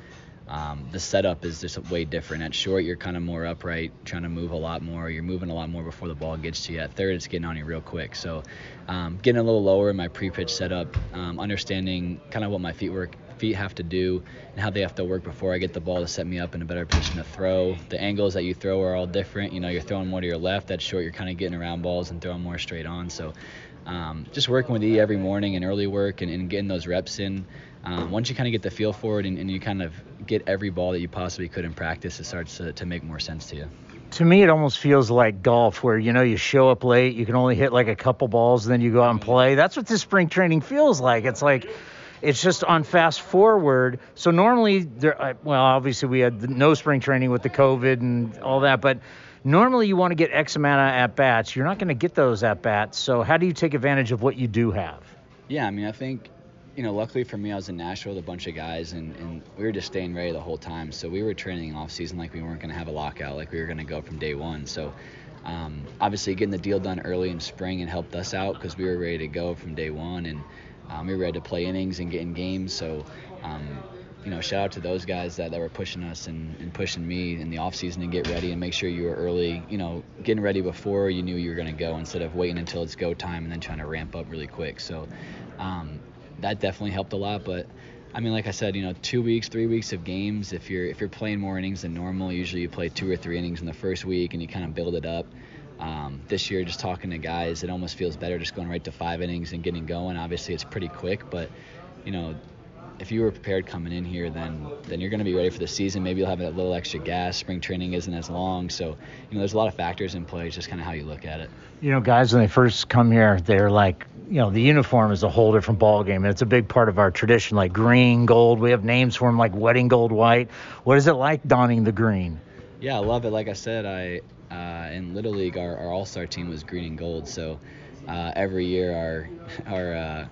Um, the setup is just way different. At short, you're kind of more upright, trying to move a lot more. You're moving a lot more before the ball gets to you. At third, it's getting on you real quick. So, um, getting a little lower in my pre-pitch setup, um, understanding kind of what my feet work, feet have to do, and how they have to work before I get the ball to set me up in a better position to throw. The angles that you throw are all different. You know, you're throwing more to your left. that's short, you're kind of getting around balls and throwing more straight on. So, um, just working with E every morning and early work and, and getting those reps in um, once you kind of get the feel for it and, and, you kind of get every ball that you possibly could in practice, it starts to, to make more sense to you. To me, it almost feels like golf, where you know you show up late, you can only hit like a couple balls, and then you go out and play. That's what this spring training feels like. It's like it's just on fast forward. So normally, there, well, obviously we had no spring training with the COVID and all that, but normally you want to get X amount of at bats. You're not going to get those at bats. So how do you take advantage of what you do have? Yeah, I mean, I think you know, luckily for me, I was in Nashville with a bunch of guys, and, and we were just staying ready the whole time. So we were training off season like we weren't going to have a lockout, like we were going to go from day one. So um, obviously, getting the deal done early in spring and helped us out because we were ready to go from day one, and um, we were ready to play innings and get in games. So um, you know, shout out to those guys that, that were pushing us and, and pushing me in the off season to get ready and make sure you were early, you know, getting ready before you knew you were going to go instead of waiting until it's go time and then trying to ramp up really quick. So um, that definitely helped a lot. But I mean, like I said, you know, two weeks, three weeks of games. If you're if you're playing more innings than normal, usually you play two or three innings in the first week and you kind of build it up. Um, this year, just talking to guys, it almost feels better just going right to five innings and getting going. Obviously, it's pretty quick, but you know, if you were prepared coming in here, then then you're going to be ready for the season. Maybe you'll have a little extra gas. Spring training isn't as long, so you know there's a lot of factors in play. It's just kind of how you look at it. You know, guys, when they first come here, they're like, you know, the uniform is a whole different ball game, and it's a big part of our tradition, like green, gold. We have names for them, like wedding gold, white. What is it like donning the green? Yeah, I love it. Like I said, I uh, in Little League, our, our All Star team was green and gold, so. Uh, every year our our uh,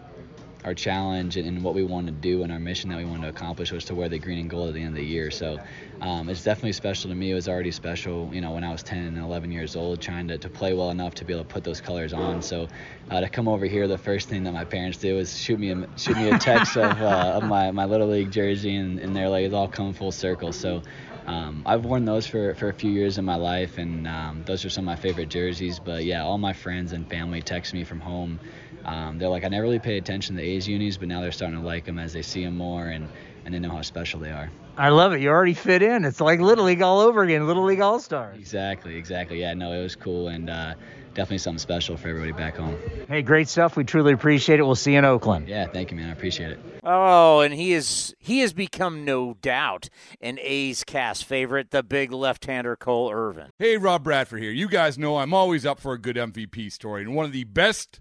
our challenge and, what we wanted to do and our mission that we wanted to accomplish was to wear the green and gold at the end of the year. So um, it's definitely special to me. It was already special, you know, when I was 10 and 11 years old, trying to, to play well enough to be able to put those colors on. So uh, to come over here, the first thing that my parents did was shoot me a, shoot me a text of, uh, of my, my little league jersey, and, and they're like, it's all come full circle. So um, I've worn those for, for a few years in my life, and um, those are some of my favorite jerseys. But yeah, all my friends and family text me from home. Um, they're like, I never really paid attention to the A's unis, but now they're starting to like them as they see them more and, and they know how special they are. I love it. You already fit in. It's like Little League all over again, Little League All Stars. Exactly, exactly. Yeah, no, it was cool. And, uh, definitely something special for everybody back home. Hey, great stuff. We truly appreciate it. We'll see you in Oakland. Yeah, thank you, man. I appreciate it. Oh, and he is he has become no doubt an A's cast favorite, the big left-hander Cole Irvin. Hey, Rob Bradford here. You guys know I'm always up for a good MVP story, and one of the best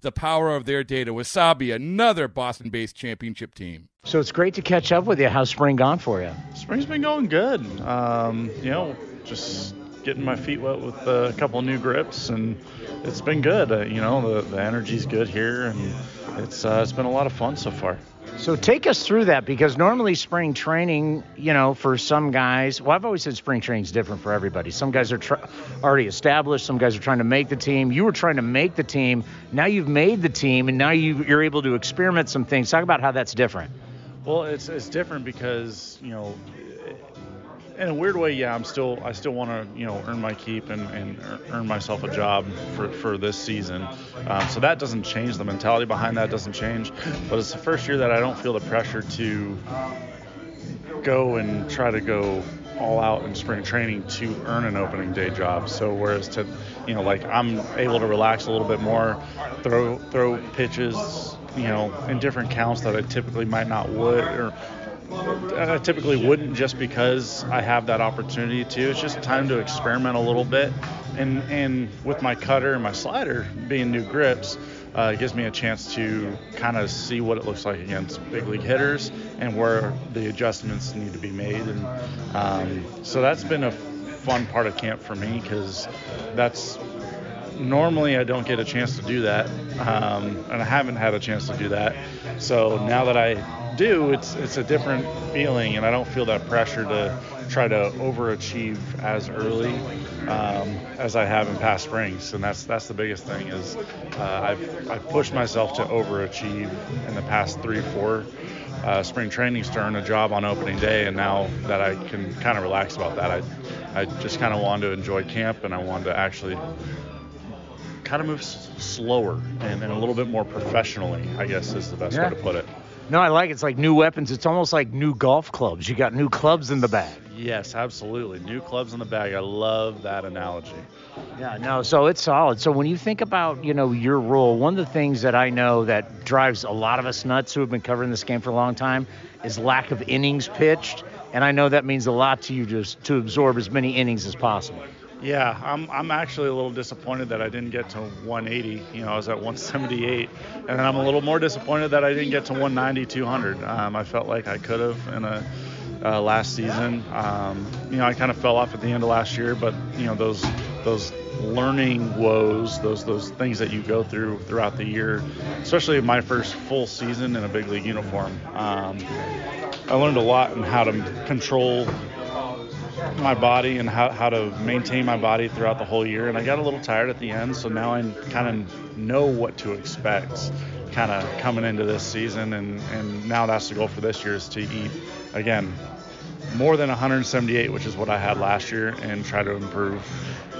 the power of their data. Wasabi, another Boston based championship team. So it's great to catch up with you. How's spring gone for you? Spring's been going good. Um, you know, just getting my feet wet with a couple new grips, and it's been good. Uh, you know, the, the energy's good here, and it's uh, it's been a lot of fun so far. So take us through that because normally spring training, you know, for some guys, well, I've always said spring training is different for everybody. Some guys are tr- already established, some guys are trying to make the team. You were trying to make the team. Now you've made the team, and now you, you're able to experiment some things. Talk about how that's different. Well, it's it's different because you know, in a weird way, yeah, I'm still I still want to you know earn my keep and, and earn myself a job for, for this season. Um, so that doesn't change. The mentality behind that doesn't change. But it's the first year that I don't feel the pressure to go and try to go all out in spring training to earn an opening day job. So whereas to you know like I'm able to relax a little bit more, throw throw pitches you know in different counts that I typically might not would or I typically wouldn't just because I have that opportunity to. It's just time to experiment a little bit, and and with my cutter and my slider being new grips, uh, it gives me a chance to kind of see what it looks like against big league hitters and where the adjustments need to be made, and um, so that's been a fun part of camp for me because that's normally I don't get a chance to do that, um, and I haven't had a chance to do that. So now that I do, it's it's a different feeling, and I don't feel that pressure to try to overachieve as early um, as I have in past springs, and that's that's the biggest thing is uh, I've I've pushed myself to overachieve in the past three four. Uh, spring trainings to earn a job on opening day, and now that I can kind of relax about that, I, I just kind of wanted to enjoy camp, and I wanted to actually kind of move s- slower and, and, a little bit more professionally, I guess is the best Yeah. way to put it. No, I like it. It's like new weapons. It's almost like new golf clubs. You got new clubs in the bag. Yes, absolutely. New clubs in the bag. I love that analogy. Yeah, no, so it's solid. So when you think about, you know, your role, one of the things that I know that drives a lot of us nuts who have been covering this game for a long time is lack of innings pitched. And I know that means a lot to you just to absorb as many innings as possible. Yeah, I'm, I'm actually a little disappointed that I didn't get to 180. You know, I was at 178, and I'm a little more disappointed that I didn't get to 190, 200. Um, I felt like I could have in a uh, last season. Um, you know, I kind of fell off at the end of last year, but you know those those learning woes, those those things that you go through throughout the year, especially my first full season in a big league uniform. Um, I learned a lot in how to control my body and how, how to maintain my body throughout the whole year. And I got a little tired at the end, so now I kind of know what to expect kind of coming into this season. And, and now that's the goal for this year is to eat, again, more than 178, which is what I had last year, and try to improve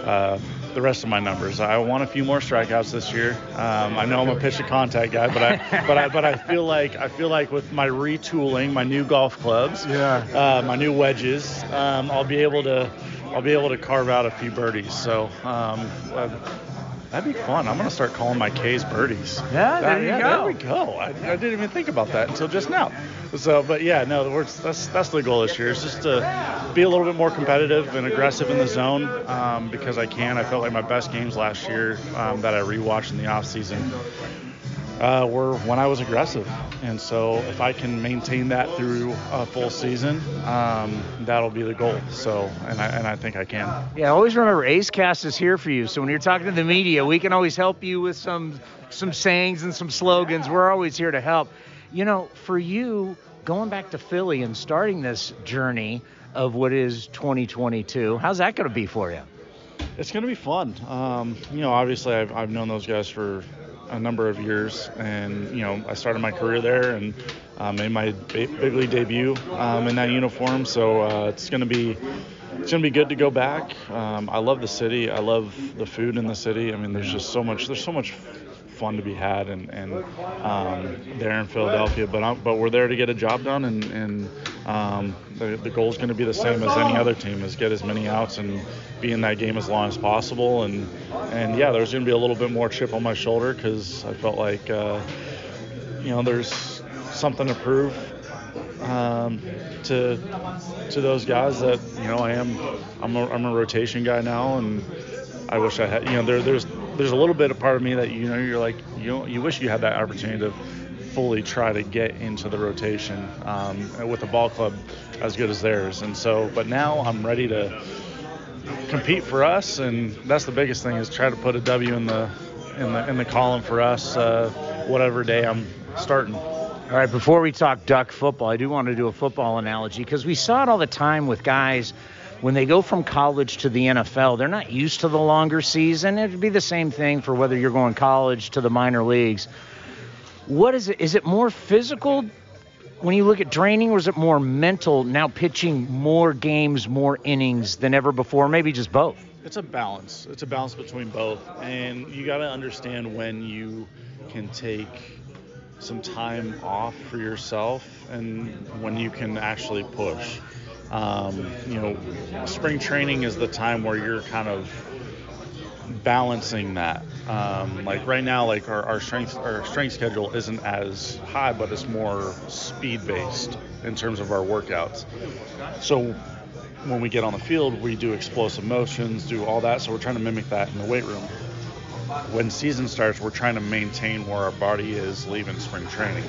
uh, the rest of my numbers. I want a few more strikeouts this year. Um, I know I'm a pitch to contact guy, but I but I but I feel like I feel like with my retooling, my new golf clubs, Yeah. uh, my new wedges, um, I'll be able to I'll be able to carve out a few birdies. So um, uh, that'd be fun. I'm gonna start calling my K's birdies. Yeah, there That- you yeah, go. There we go. I, I didn't even think about that until just now. So, but yeah, no, we're, that's that's the goal this year is just to be a little bit more competitive and aggressive in the zone um, because I can. I felt like my best games last year um, that I rewatched in the off season uh, were when I was aggressive. And so if I can maintain that through a full season, um, that'll be the goal. So, and I, and I think I can. Yeah, always remember A's Cast is here for you. So when you're talking to the media, we can always help you with some some sayings and some slogans. We're always here to help. You know, for you going back to Philly and starting this journey of what is 2022, how's that going to be for you? It's going to be fun. Um, you know, obviously I've, I've known those guys for a number of years, and you know I started my career there and uh, made my big league debut um, in that uniform. So uh, it's going to be it's going to be good to go back. Um, I love the city. I love the food in the city. I mean, there's just so much. There's so much fun to be had and, and um, there in Philadelphia. But I'm, but we're there to get a job done, and, and um, the, the goal is going to be the same as any other team: is get as many outs and be in that game as long as possible. And and yeah, there's going to be a little bit more chip on my shoulder because I felt like uh, you know there's something to prove um, to to those guys that you know I am I'm a, I'm a rotation guy now and I wish I had you know there there's there's a little bit of part of me that you know you're like you you wish you had that opportunity to fully try to get into the rotation um, with a ball club as good as theirs. And so, but now I'm ready to compete for us, and that's the biggest thing is try to put a W in the in the in the column for us, uh, whatever day I'm starting. All right, before we talk duck football, I do want to do a football analogy because we saw it all the time with guys when they go from college to the NFL, they're not used to the longer season. It'd be the same thing for whether you're going college to the minor leagues. What is it? Is it more physical when you look at draining, or is it more mental now pitching more games, more innings than ever before? Maybe just both. It's a balance. It's a balance between both. And you got to understand when you can take some time off for yourself and when you can actually push. Um, you know, spring training is the time where you're kind of balancing that. Um, like right now, like our, our strength our strength schedule isn't as high, but it's more speed based in terms of our workouts. So when we get on the field, we do explosive motions, do all that. So we're trying to mimic that in the weight room when season starts, we're trying to maintain where our body is leaving spring training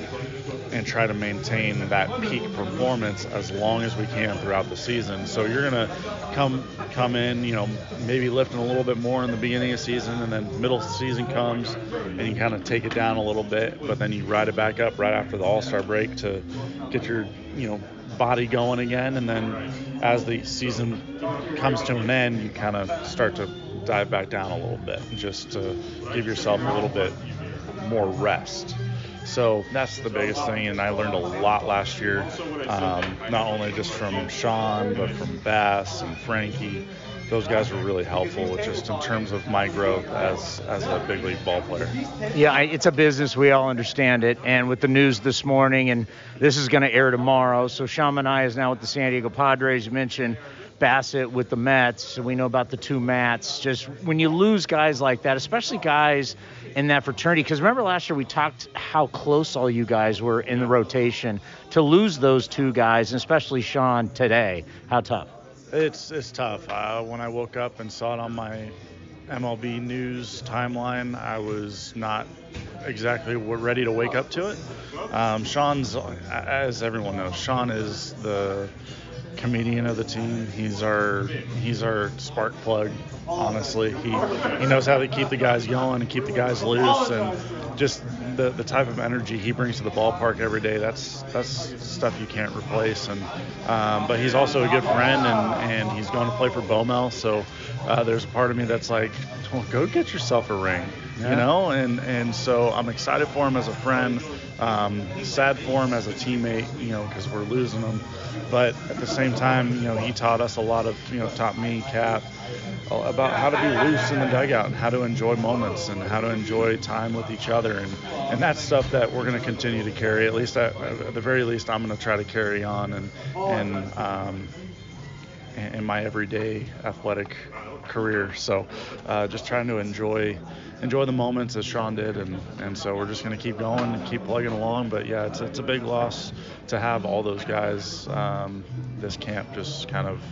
and try to maintain that peak performance as long as we can throughout the season. So you're gonna come come in, you know, maybe lifting a little bit more in the beginning of season, and then middle season comes, and you kind of take it down a little bit, but then you ride it back up right after the All Star break to get your, you know, body going again, and then as the season comes to an end, you kind of start to dive back down a little bit just to give yourself a little bit more rest. So that's the biggest thing, and I learned a lot last year, um, not only just from Sean, but from Bass and Frankie. Those guys were really helpful, just in terms of my growth as as a big league ball player. Yeah, it's a business. We all understand it. And with the news this morning, and this is going to air tomorrow. So Sean Manaea is now with the San Diego Padres. You mentioned Bassitt with the Mets. We know about the two Matts. Just when you lose guys like that, especially guys in that fraternity, because remember last year we talked how close all you guys were in the rotation. To lose those two guys, and especially Sean today, how tough? It's it's tough. Uh, when I woke up and saw it on my MLB news timeline, I was not exactly ready to wake up to it. Um, Sean's, as everyone knows, Sean is the comedian of the team. He's our he's our spark plug. Honestly, he he knows how to keep the guys going and keep the guys loose, and just the the type of energy he brings to the ballpark every day. That's that's stuff you can't replace. And um, but he's also a good friend, and and he's going to play for Bomel. So uh, there's a part of me that's like, well, go get yourself a ring, yeah. you know. And and so I'm excited for him as a friend. Um, sad for him as a teammate, you know, because we're losing him. But at the same time, you know, he taught us a lot of, you know, taught me, Cap, about how to be loose in the dugout and how to enjoy moments and how to enjoy time with each other. And, and that's stuff that we're going to continue to carry. At least, at, at the very least, I'm going to try to carry on and, and um, in my everyday athletic career. So uh, just trying to enjoy enjoy the moments as Sean did, and, and so we're just going to keep going and keep plugging along. But yeah, it's, it's a big loss to have all those guys um, this camp just kind of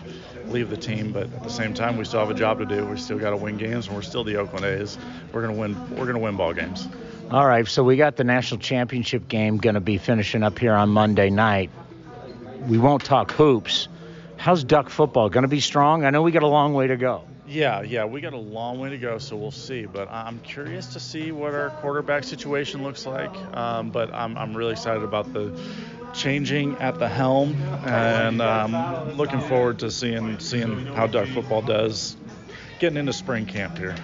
leave the team. But at the same time, we still have a job to do. We still got to win games, and we're still the Oakland A's. We're to win. We're to win ball games. All right, so we got the national championship game going to be finishing up here on Monday night. We won't talk hoops. How's Duck football going to be strong? I know we got a long way to go. Yeah, yeah, we got a long way to go, so we'll see. But I'm curious to see what our quarterback situation looks like. Um, but I'm, I'm really excited about the changing at the helm, and um, looking forward to seeing seeing how Duck football does getting into spring camp here.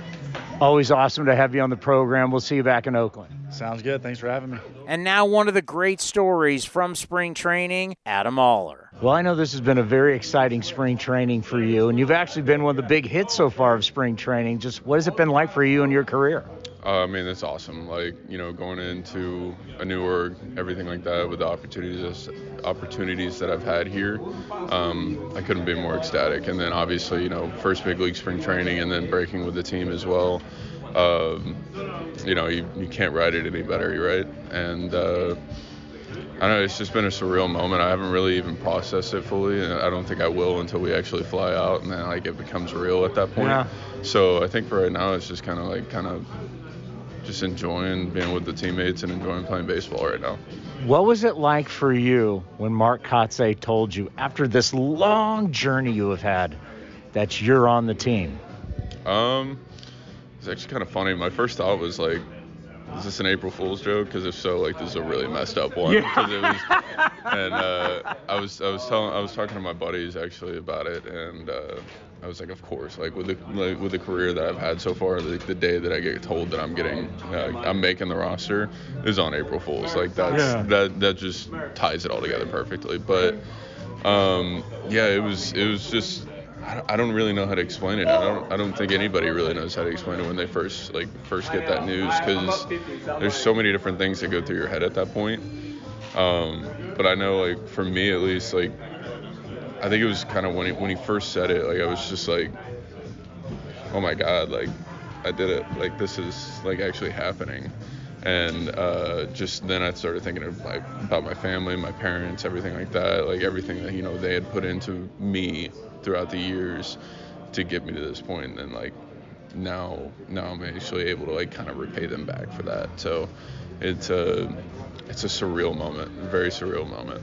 Always awesome to have you on the program. We'll see you back in Oakland. Sounds good. Thanks for having me. And now one of the great stories from spring training, Adam Oller. Well, I know this has been a very exciting spring training for you, and you've actually been one of the big hits so far of spring training. Just what has it been like for you and your career? Uh, I mean, it's awesome. Like you know, going into a new org, everything like that, with the opportunities opportunities that I've had here, um, I couldn't be more ecstatic. And then obviously, you know, first big league spring training, and then breaking with the team as well. Um, you know, you, you can't write it any better, you right? And uh, I don't know, it's just been a surreal moment. I haven't really even processed it fully, and I don't think I will until we actually fly out, and then like it becomes real at that point. Yeah. So I think for right now, it's just kind of like kind of just enjoying being with the teammates and enjoying playing baseball right now. What was it like for you when Mark Kotsay told you after this long journey you have had that you're on the team? Um, it's actually kind of funny. My first thought was like, is this an April Fool's joke? Because if so, like this is a really messed up one. Yeah. it was, and uh, I was I was telling I was talking to my buddies actually about it, and uh, I was like, of course, like with the like, with the career that I've had so far, the, the day that I get told that I'm getting uh, I'm making the roster is on April Fool's. Like that's Yeah. that that just ties it all together perfectly. But um, yeah, it was it was just I don't- really know how to explain it. I don't I don't think anybody really knows how to explain it when they first like first get that news because there's so many different things that go through your head at that point. Um, but I know like for me at least like I think it was kind of when he when he first said it like I was just like oh my god like I did it like this is like actually happening and uh, just then I started thinking like about my family, my parents, everything like that, like everything that you know they had put into me throughout the years to get me to this point, and like now now I'm actually able to like kind of repay them back for that. So it's a it's a surreal moment, a very surreal moment.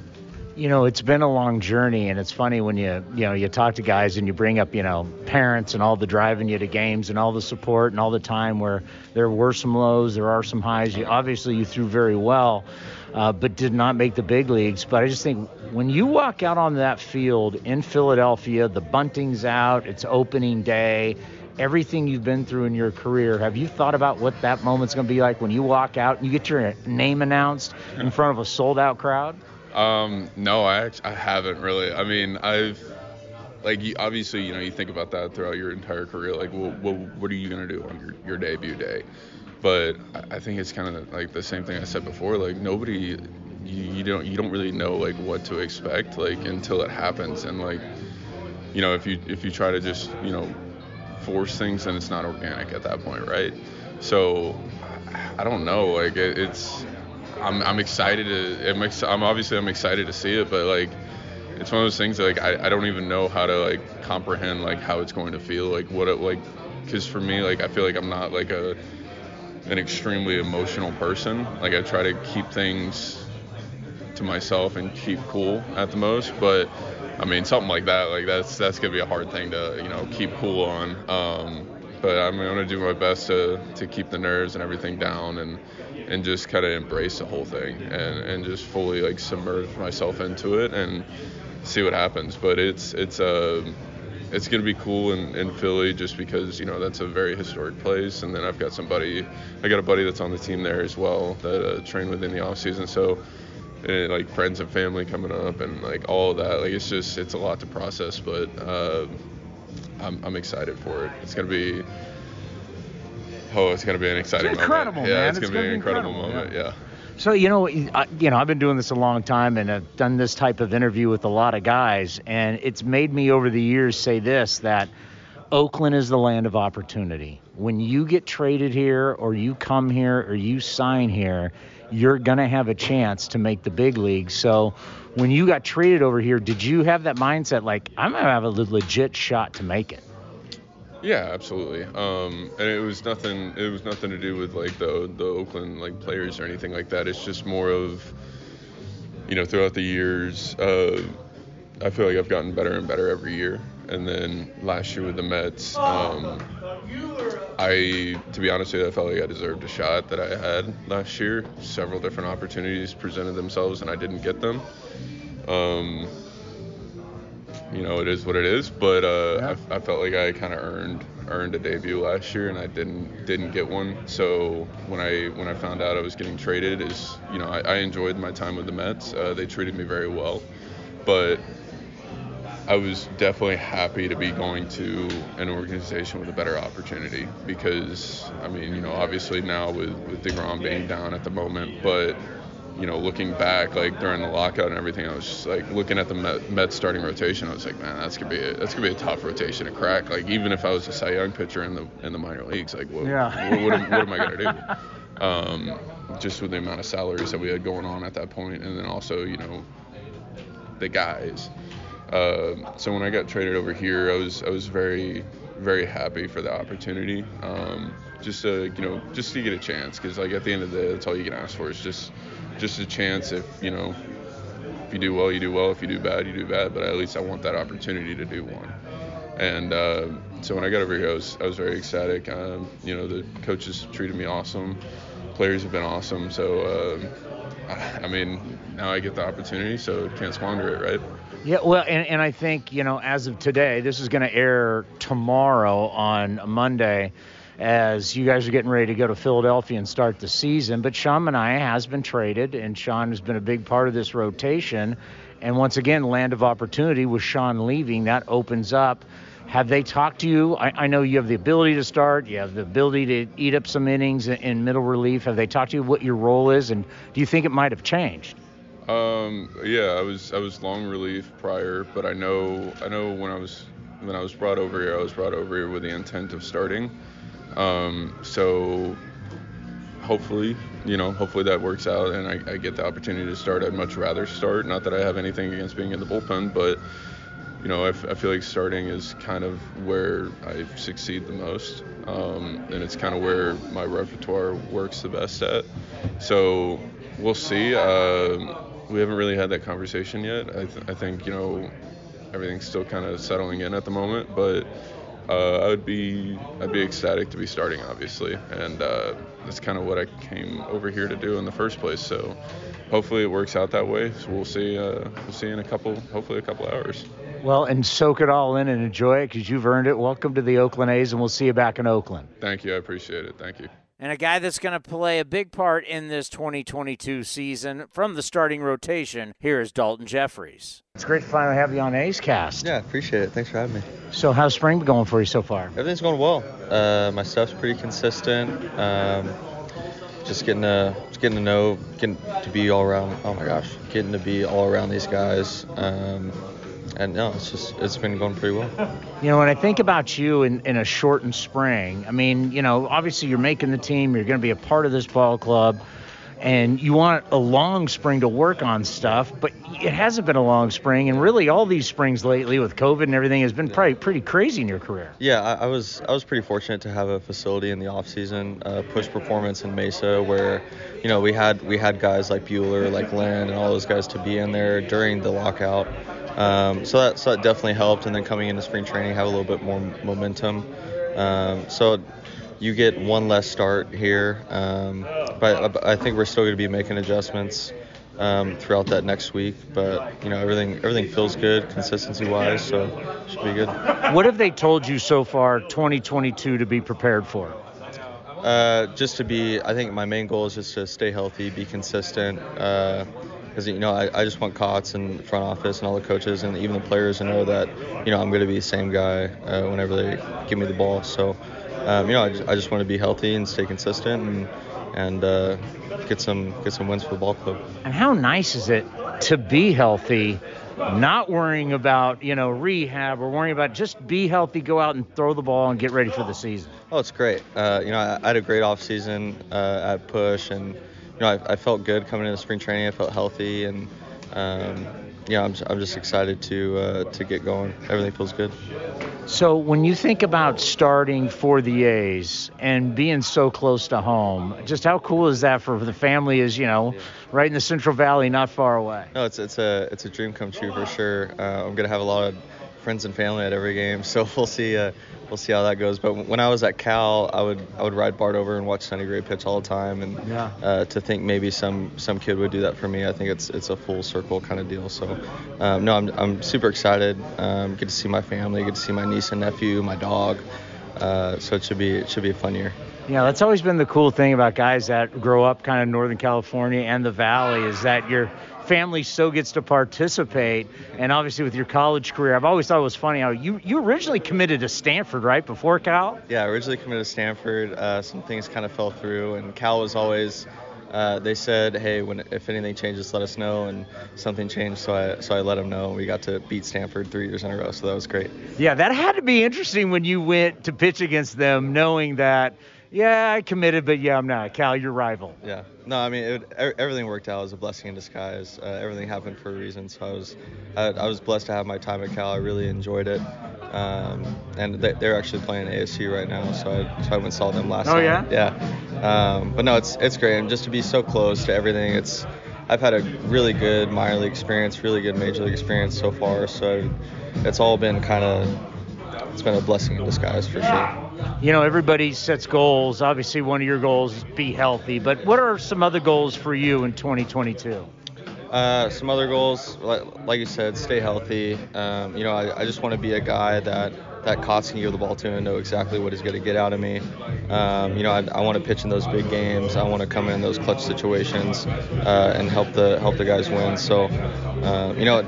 you know it's been a long journey and it's funny when you you know you talk to guys and you bring up you know parents and all the driving you to games and all the support and all the time where there were some lows there are some highs you obviously you threw very well uh, but did not make the big leagues but i just think when you walk out on that field in philadelphia the bunting's out it's opening day everything you've been through in your career have you thought about what that moment's going to be like when you walk out and you get your name announced in front of a sold out crowd Um, no, I I haven't really. I mean, I've like you, obviously you know you think about that throughout your entire career. Like, well, what what are you gonna do on your, your debut day? But I think it's kind of like the same thing I said before. Like nobody, you, you don't you don't really know like what to expect like until it happens. And like, you know, if you if you try to just you know force things, then it's not organic at that point, right? So I don't know. Like it, it's I'm I'm excited to I'm, I'm obviously I'm excited to see it, but like it's one of those things that, like I, I don't even know how to like comprehend like how it's going to feel like what it like because for me like I feel like I'm not like a an extremely emotional person. Like I try to keep things to myself and keep cool at the most but I mean something like that like that's that's gonna be a hard thing to you know keep cool on. Um, but I'm gonna do my best to to keep the nerves and everything down and and just kind of embrace the whole thing and and just fully like submerge myself into it and see what happens. But it's it's uh it's gonna be cool in, in Philly just because you know that's a very historic place. And then I've got somebody I got a buddy that's on the team there as well that uh, trained with in the off season so and, like friends and family coming up and like all of that like it's just it's a lot to process but uh, I'm, I'm excited for it. It's gonna be oh it's gonna be an exciting it's incredible, moment yeah man. it's, It's gonna, be an incredible, incredible, moment yeah. So you know, I, you know, I've been doing this a long time, and I've done this type of interview with a lot of guys, and it's made me over the years say this that Oakland is the land of opportunity. When you get traded here, or you come here, or you sign here, you're gonna have a chance to make the big leagues. So when you got traded over here, did you have that mindset like I'm gonna have a legit shot to make it? Yeah, absolutely. Um, and it was nothing. It was nothing to do with like the the Oakland like players or anything like that. It's just more of, you know, throughout the years, uh, I feel like I've gotten better and better every year. And then last year with the Mets, um, I, to be honest with you, I felt like I deserved a shot that I had last year. Several different opportunities presented themselves, and I didn't get them. Um, you know, it is what it is. But uh, I, I felt like I kind of earned earned a debut last year, and I didn't didn't get one. So when I when I found out I was getting traded, is you know I, I enjoyed my time with the Mets. Uh, they treated me very well, but I was definitely happy to be going to an organization with a better opportunity because I mean you know obviously now with with deGrom being down at the moment, but you know, looking back, like during the lockout and everything, I was just like looking at the Met, Mets starting rotation. I was like, man, that's gonna be a, that's gonna be a tough rotation to crack. Like even if I was a Cy Young pitcher in the in the minor leagues, like what Yeah. what, what, am, what am I gonna do? Um, just with the amount of salaries that we had going on at that point, and then also you know the guys. Um so when I got traded over here, I was I was very very happy for the opportunity. Um, just to you know just to get a chance, because like at the end of the day, that's all you can ask for is just just a chance. If you know if you do well, you do well. If you do bad, you do bad. But at least I want that opportunity to do one. And uh, so when I got over here, I was I was very ecstatic. Um, you know the coaches treated me awesome, players have been awesome. So uh, I, I mean now I get the opportunity, so can't squander it, right? Yeah, well, and, and I think, you know, as of today, this is going to air tomorrow on Monday as you guys are getting ready to go to Philadelphia and start the season. But Sean Manaea has been traded, and Sean has been a big part of this rotation. And once again, land of opportunity with Sean leaving, that opens up. Have they talked to you? I, I know you have the ability to start, you have the ability to eat up some innings in, in middle relief. Have they talked to you what your role is, and do you think it might have changed? Um, yeah, I was I was long relief prior, but I know I know when I was when I was brought over here, I was brought over here with the intent of starting. Um, so hopefully, you know, hopefully that works out and I, I get the opportunity to start. I'd much rather start. Not that I have anything against being in the bullpen, but you know, I, f- I feel like starting is kind of where I succeed the most, um, and it's kind of where my repertoire works the best at. So we'll see. Um, we haven't really had that conversation yet. I, th- I think you know everything's still kind of settling in at the moment, but uh, I would be I'd be ecstatic to be starting, obviously, and uh, that's kind of what I came over here to do in the first place. So hopefully it works out that way. So we'll see. Uh, we'll see in a couple, hopefully a couple hours. Well, and soak it all in and enjoy it because you've earned it. Welcome to the Oakland A's, and we'll see you back in Oakland. Thank you. I appreciate it. Thank you. And a guy that's going to play a big part in this 2022 season from the starting rotation, here is Daulton Jefferies. It's great to finally have you on A's Cast. Yeah, appreciate it. Thanks for having me. So, how's spring been going for you so far? Everything's going well. Uh, my stuff's pretty consistent. Um, just getting to just getting to know, getting to be all around. Oh my gosh, getting to be all around these guys. Um, and no, it's just it's been going pretty well. You know, when I think about you in, in a shortened spring, I mean, you know, obviously you're making the team, you're going to be a part of this ball club, and you want a long spring to work on stuff, but it hasn't been a long spring, and really all these springs lately with COVID and everything has been probably pretty crazy in your career. Yeah, I, I was I was pretty fortunate to have a facility in the off season, uh, Push Performance in Mesa, where you know we had we had guys like Buehler, like Lynn, and all those guys to be in there during the lockout. Um, so that so that definitely helped, and then coming into spring training, have a little bit more momentum. Um, so you get one less start here, um, but I, I think we're still going to be making adjustments um, throughout that next week. But you know everything everything feels good consistency wise, so should be good. What have they told you so far 2022 to be prepared for? Uh, just to be, I think my main goal is just to stay healthy, be consistent. Because you know, I, I just want Cots and front office and all the coaches and even the players to know that you know I'm going to be the same guy uh, whenever they give me the ball. So um, you know, I just, I just want to be healthy and stay consistent and and uh, get some get some wins for the ball club. And how nice is it to be healthy, not worrying about, you know, rehab or worrying about just be healthy, go out and throw the ball and get ready for the season? Oh, it's great. Uh, you know, I, I had a great off season uh, at Push, and you know, I, I felt good coming into spring training. I felt healthy, and um, yeah, I'm, I'm just excited to uh, to get going. Everything feels good. So when you think about starting for the A's and being so close to home, just how cool is that for the family? Is you know, right in the Central Valley, not far away. No, it's it's a it's a dream come true for sure. Uh, I'm gonna have a lot of friends and family at every game, so we'll see. Uh, we'll see how that goes. But when I was at Cal, I would I would ride BART over and watch Sonny Gray pitch all the time, and Yeah. uh, to think maybe some some kid would do that for me, I think it's it's a full circle kind of deal. So um, no, I'm I'm super excited. Um, get to see my family, get to see my niece and nephew, my dog. Uh, so it should be it should be a fun year. Yeah, that's always been the cool thing about guys that grow up kind of Northern California and the Valley is that your family so gets to participate. And obviously with your college career, I've always thought it was funny how you you originally committed to Stanford, right, before Cal? Yeah, originally committed to Stanford. Uh, some things kind of fell through, and Cal was always. Uh, they said, "Hey, when if anything changes, let us know." And something changed, so I so I let them know. We got to beat Stanford three years in a row, so that was great. Yeah, that had to be interesting when you went to pitch against them, knowing that, yeah, I committed, but yeah, I'm not. Cal, your rival. Yeah. No, I mean it, everything worked out. It was a blessing in disguise. Uh, everything happened for a reason. So I was I, I was blessed to have my time at Cal. I really enjoyed it. Um, and they, they're actually playing ASU right now, so I, so I went and saw them last Oh, night. yeah? Yeah. Um, but no, it's it's great, and just to be so close to everything, it's I've had a really good minor league experience, really good major league experience so far. So it's all been kind of it's been a blessing in disguise for sure. You know, everybody sets goals. Obviously, one of your goals is be healthy. But what are some other goals for you in 2022? Uh, some other goals, like, like you said, stay healthy. Um, you know, I, I just want to be a guy that that Cots can give the ball to and know exactly what he's going to get out of me. Um, you know, I, I want to pitch in those big games. I want to come in those clutch situations uh, and help the help the guys win. So, um, you know,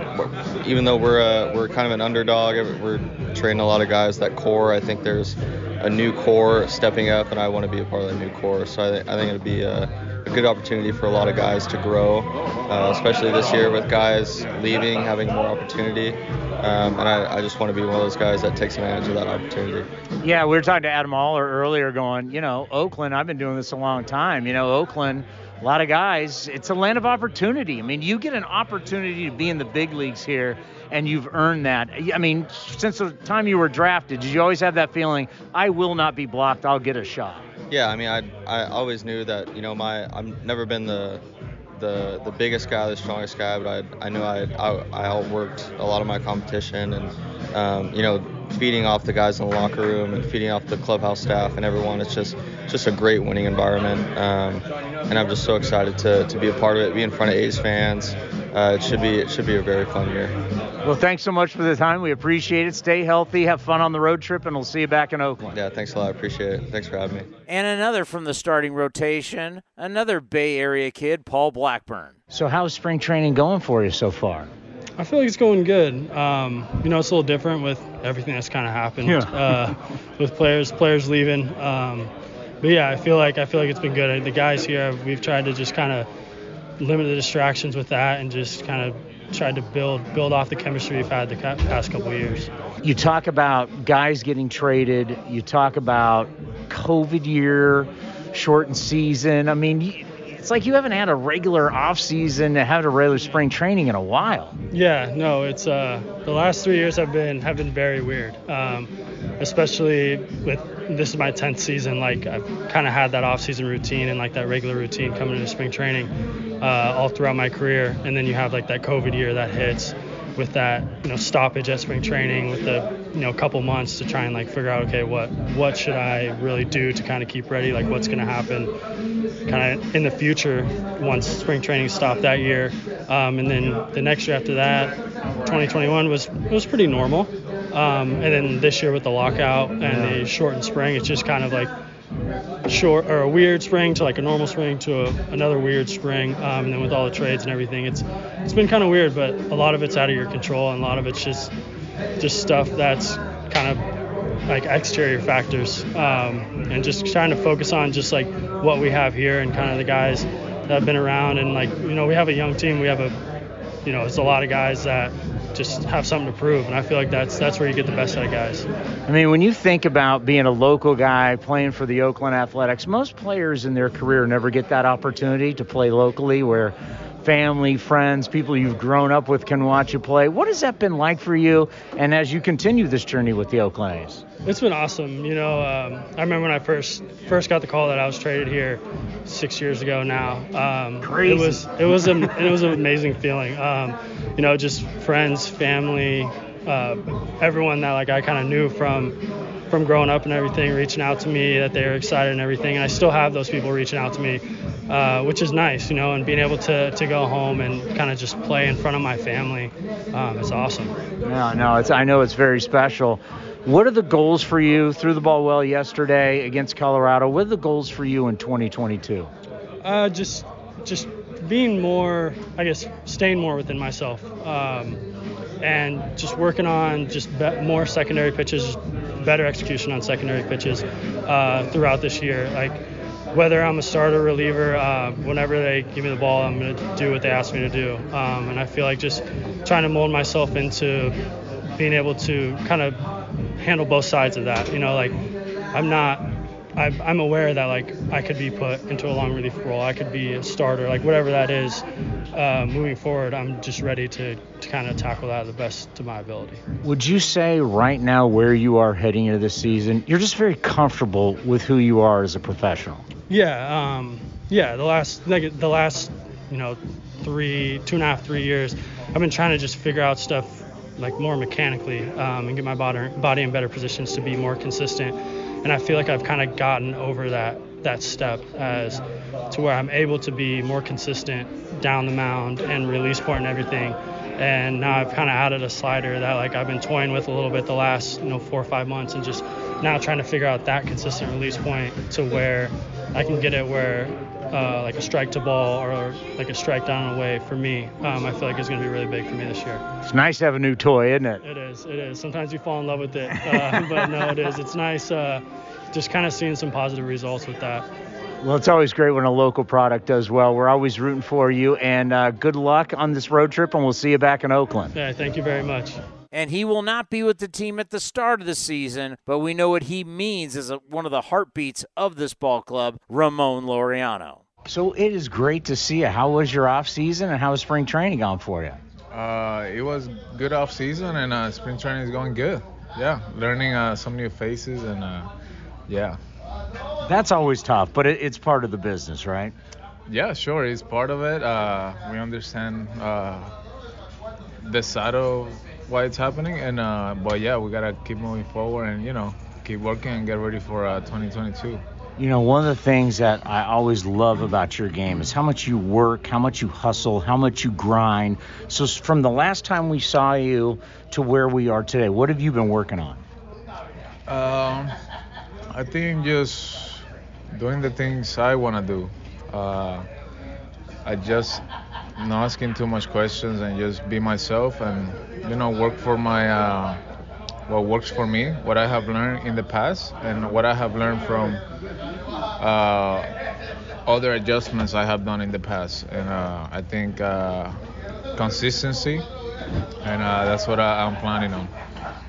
even though we're a, we're kind of an underdog, we're training a lot of guys. That core, I think there's a new core stepping up, and I want to be a part of that new core. So I, think I think it'll be a, a good opportunity for a lot of guys to grow, uh, especially this year with guys leaving, having more opportunity. Um, and I, I just want to be one of those guys that takes advantage of that opportunity. Yeah, we were talking to Adam Oller earlier, going, you know, Oakland. I've been doing this a long time. You know, Oakland. A lot of guys. It's a land of opportunity. I mean, you get an opportunity to be in the big leagues here, and you've earned that. I mean, since the time you were drafted, did you always have that feeling? I will not be blocked. I'll get a shot. Yeah, I mean, I I always knew that you know my I've never been the the the biggest guy, the strongest guy, but I I knew I I, I outworked a lot of my competition and um, you know feeding off the guys in the locker room and feeding off the clubhouse staff and everyone. It's just just a great winning environment, um, and I'm just so excited to, to be a part of it, be in front of A's fans. Uh, it should be it should be a very fun year. Well, thanks so much for the time. We appreciate it. Stay healthy, have fun on the road trip, and we'll see you back in Oakland. Yeah, thanks a lot. I appreciate it. Thanks for having me. And another from the starting rotation, another Bay Area kid, Paul Blackburn. So, how's spring training going for you so far? I feel like it's going good. Um, you know, it's a little different with everything that's kind of happened Yeah. uh, with players players leaving. Um, but yeah, I feel like I feel like it's been good. The guys here, we've tried to just kind of limit the distractions with that and just kind of tried to build build off the chemistry we've had the past couple of years. You talk about guys getting traded. You talk about COVID year, shortened season. I mean, you- it's like you haven't had a regular off season, had a regular spring training in a while. Yeah, no, it's uh, the last three years have been have been very weird. Um, especially with this is my tenth season. Like I've kind of had that off-season routine and like that regular routine coming into spring training uh, all throughout my career, and then you have like that COVID year that hits with that you know stoppage at spring training with the you know couple months to try and like figure out okay what what should I really do to kind of keep ready? Like what's going to happen kind of in the future once spring training stopped that year? Um, and then the next year after that 2021 was was pretty normal. Um, and then this year with the lockout and the shortened spring it's just kind of like short or a weird spring to like a normal spring to a, another weird spring um, and then with all the trades and everything it's it's been kind of weird but a lot of it's out of your control and a lot of it's just just stuff that's kind of like exterior factors um, and just trying to focus on just like what we have here and kind of the guys that have been around and like you know we have a young team we have a you know it's a lot of guys that just have something to prove and I feel like that's that's where you get the best out of guys. I mean, when you think about being a local guy playing for the Oakland Athletics, most players in their career never get that opportunity to play locally where family, friends, people you've grown up with can watch you play. What has that been like for you? And as you continue this journey with the Oakland A's? It's been awesome. You know, um, I remember when I first first got the call that I was traded here six years ago now. Um, Crazy. It was it was a, it was an amazing feeling. Um, you know, just friends, family, uh, everyone that like I kind of knew from from growing up and everything, reaching out to me that they were excited and everything. And I still have those people reaching out to me, uh, which is nice, you know, and being able to, to go home and kind of just play in front of my family um, is awesome. No, no, it's I know it's very special. What are the goals for you? Threw the ball well yesterday against Colorado. What are the goals for you in 2022? Uh, just just being more, I guess, staying more within myself, um, and just working on just be- more secondary pitches, better execution on secondary pitches uh, throughout this year. Like whether I'm a starter reliever, uh, whenever they give me the ball, I'm going to do what they ask me to do. Um, and I feel like just trying to mold myself into being able to kind of handle both sides of that. You know, like I'm not. I'm I'm aware that like I could be put into a long relief role. I could be a starter, like whatever that is. Uh, moving forward, I'm just ready to, to kind of tackle that the best to my ability. Would you say right now where you are heading into this season, you're just very comfortable with who you are as a professional? Yeah, um, yeah. The last like the last you know three two and a half three years, I've been trying to just figure out stuff like more mechanically um, and get my body body in better positions to be more consistent. And I feel like I've kind of gotten over that that step as to where I'm able to be more consistent down the mound and release point and everything. And now I've kind of added a slider that like I've been toying with a little bit the last you know four or five months and just now trying to figure out that consistent release point to where I can get it where uh, like a strike to ball or like a strike down and away for me, um, I feel like it's going to be really big for me this year. It's nice to have a new toy, isn't it? It is. It is. Sometimes you fall in love with it, uh, but no, it is. It's nice uh, just kind of seeing some positive results with that. Well, it's always great when a local product does well. We're always rooting for you, and uh, good luck on this road trip, and we'll see you back in Oakland. Yeah, thank you very much. and he will not be with the team at the start of the season, but we know what he means as a, one of the heartbeats of this ball club, Ramon Laureano. So it is great to see you. How was your off season, and how was spring training going for you? Uh, it was good off season, and uh, spring training is going good. Yeah, learning uh, some new faces, and uh, yeah. That's always tough, but it, it's part of the business, right? Yeah, sure, it's part of it. Uh, we understand uh, the side of why it's happening, and uh, but yeah, we gotta keep moving forward, and you know, keep working and get ready for uh, 2022. You know, one of the things that I always love about your game is how much you work, how much you hustle, how much you grind. So, from the last time we saw you to where we are today, what have you been working on? Um, I think just doing the things I want to do. Uh, I just not asking too much questions and just be myself and you know work for my uh, what works for me, what I have learned in the past, and what I have learned from uh, other adjustments I have done in the past. And uh, I think uh, consistency, and uh, that's what I, I'm planning on.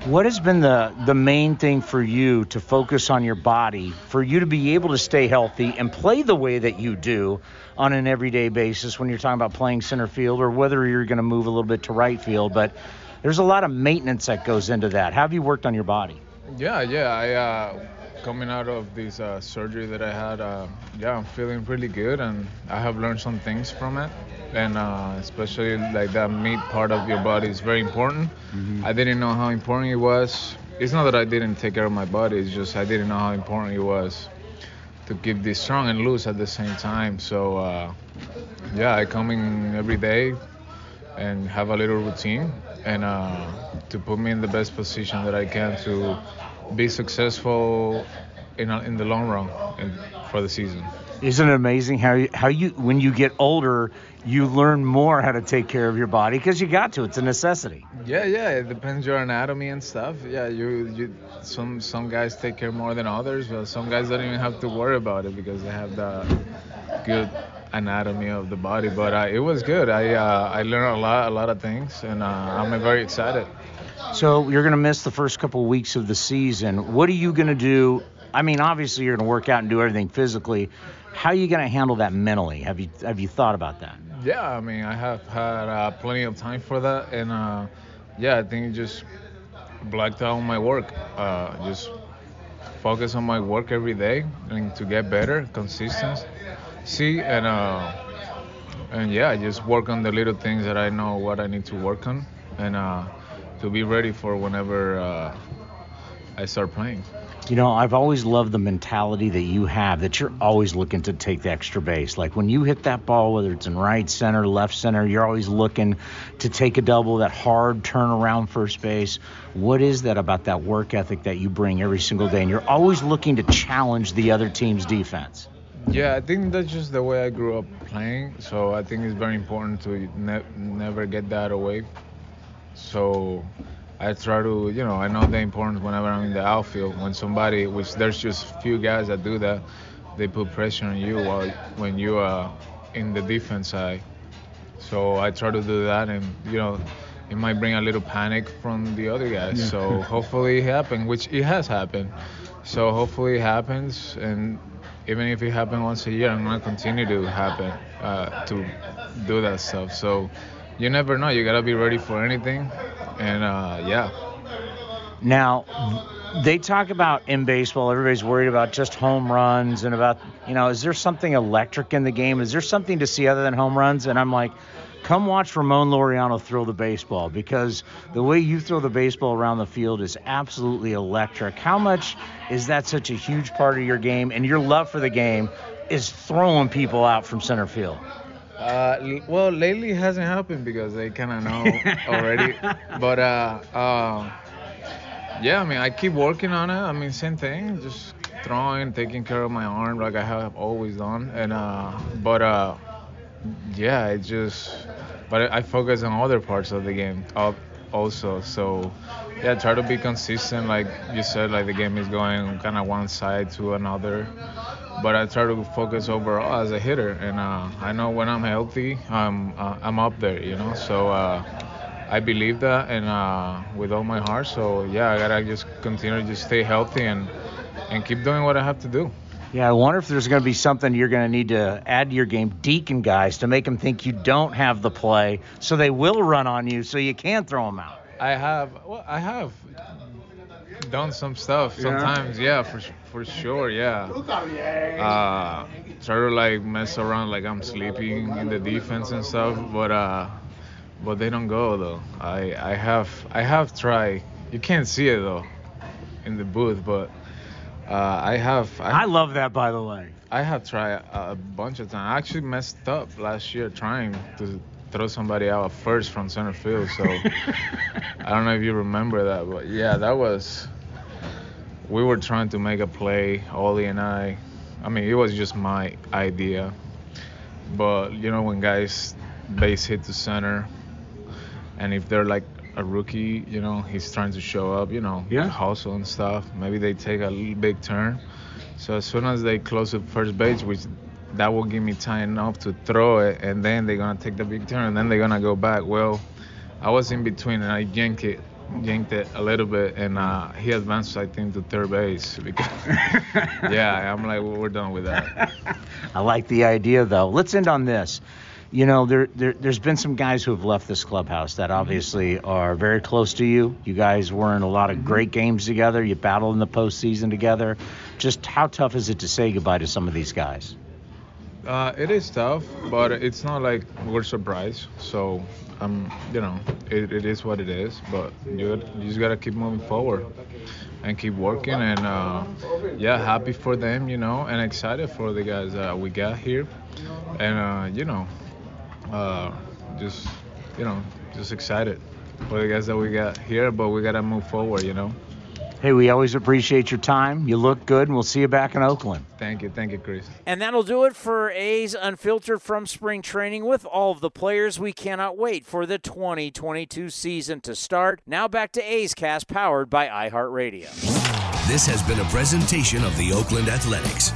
What has been the, the main thing for you to focus on your body, for you to be able to stay healthy and play the way that you do on an everyday basis when you're talking about playing center field or whether you're going to move a little bit to right field? But there's a lot of maintenance that goes into that. How have you worked on your body? Yeah, yeah. I uh, coming out of this uh, surgery that I had, uh, yeah, I'm feeling really good, and I have learned some things from it. And uh, especially like that meat part of your body is very important. I didn't know how important it was. It's not that I didn't take care of my body. It's just I didn't know how important it was to keep this strong and loose at the same time. So uh, yeah, I come in every day and have a little routine and uh, to put me in the best position that I can to be successful in, in the long run and for the season. Isn't it amazing how you, how you when you get older you learn more how to take care of your body because you got to. It's a necessity. Yeah, yeah. It depends your anatomy and stuff. Yeah, you you some some guys take care more than others, but some guys don't even have to worry about it because they have the good anatomy of the body. But uh, it was good. I uh, I learned a lot a lot of things, and uh, I'm very excited. So you're going to miss the first couple of weeks of the season. What are you going to do? I mean, obviously you're going to work out and do everything physically, How are you going to handle that mentally? Have you have you thought about that? Yeah, I mean, I have had uh, plenty of time for that, and uh, yeah, I think just blacked out my work. Uh, just focus on my work every day and to get better, consistency, and uh, and yeah, just work on the little things that I know what I need to work on, and uh, to be ready for whenever uh, I start playing. You know, I've always loved the mentality that you have that you're always looking to take the extra base. Like when you hit that ball, whether it's in right center, left center, you're always looking to take a double, that hard turn around first base. What is that about that work ethic that you bring every single day? And you're always looking to challenge the other team's defense. Yeah, I think that's just the way I grew up playing. So I think it's very important to ne- never get that away. So I try to, you know, I know the importance whenever I'm in the outfield. When somebody, which there's just few guys that do that, they put pressure on you while when you are in the defense side. So I try to do that, and you know, it might bring a little panic from the other guys. Yeah. So hopefully it happens, which it has happened. So hopefully it happens, and even if it happens once a year, I'm gonna continue to happen uh, to do that stuff. So you never know. You gotta be ready for anything, and uh, yeah. Now, they talk about in baseball, everybody's worried about just home runs and about, you know, is there something electric in the game? Is there something to see other than home runs? And I'm like, come watch Ramon Laureano throw the baseball because the way you throw the baseball around the field is absolutely electric. How much is that such a huge part of your game and your love for the game is throwing people out from center field? Uh, well, lately it hasn't happened because they kind of know already. But uh, uh, yeah, I mean, I keep working on it. I mean, same thing, just throwing, taking care of my arm like I have always done. And uh, but uh, yeah, it just. But I focus on other parts of the game also. So yeah, try to be consistent. Like you said, like the game is going kind of one side to another but I try to focus overall as a hitter, and uh, I know when I'm healthy, I'm uh, I'm up there, you know. So uh, I believe that, and uh, with all my heart. So yeah, I gotta just continue to just stay healthy and and keep doing what I have to do. Yeah, I wonder if there's going to be something you're going to need to add to your game, deacon guys, to make them think you don't have the play, so they will run on you, so you can't throw them out. I have, well, I have done some stuff Yeah? sometimes. Yeah, for for sure. Yeah. Uh, try to like mess around like I'm sleeping in the defense and stuff, but uh, but they don't go though. I I have I have tried. You can't see it though, in the booth, but uh, I have. I, I love that, by the way. I have tried a, a bunch of times. I actually messed up last year trying to throw somebody out first from center field. So I don't know if you remember that, but yeah, that was. We were trying to make a play, Ollie and I. I mean, it was just my idea. But you know, when guys base hit to center, and if they're like a rookie, you know, he's trying to show up, you know, Yeah. hustle and stuff. Maybe they take a little big turn. So as soon as they close the first base, which that will give me time enough to throw it, and then they're gonna take the big turn, and then they're gonna go back. Well, I was in between, and I yanked it, yanked it a little bit, and uh, he advanced, I think, to third base. Because yeah, I'm like, well, we're done with that. I like the idea, though. Let's end on this. You know, there, there there's been some guys who have left this clubhouse that obviously are very close to you. You guys were in a lot of great games together. You battled in the postseason together. Just how tough is it to say goodbye to some of these guys? Uh, it is tough, but it's not like we're surprised. So, um, you know, it, it is what it is. But you, you just gotta keep moving forward and keep working. And uh, yeah, happy for them, you know, and excited for the guys that we got here. And uh, you know, uh, just you know, just excited for the guys that we got here. But we gotta move forward, you know. Hey, we always appreciate your time. You look good, and we'll see you back in Oakland. Thank you, thank you, Chris. And that'll do it for A's Unfiltered from spring training with all of the players. We cannot wait for the 2022 season to start. Now back to A's Cast powered by iHeartRadio. This has been a presentation of the Oakland Athletics.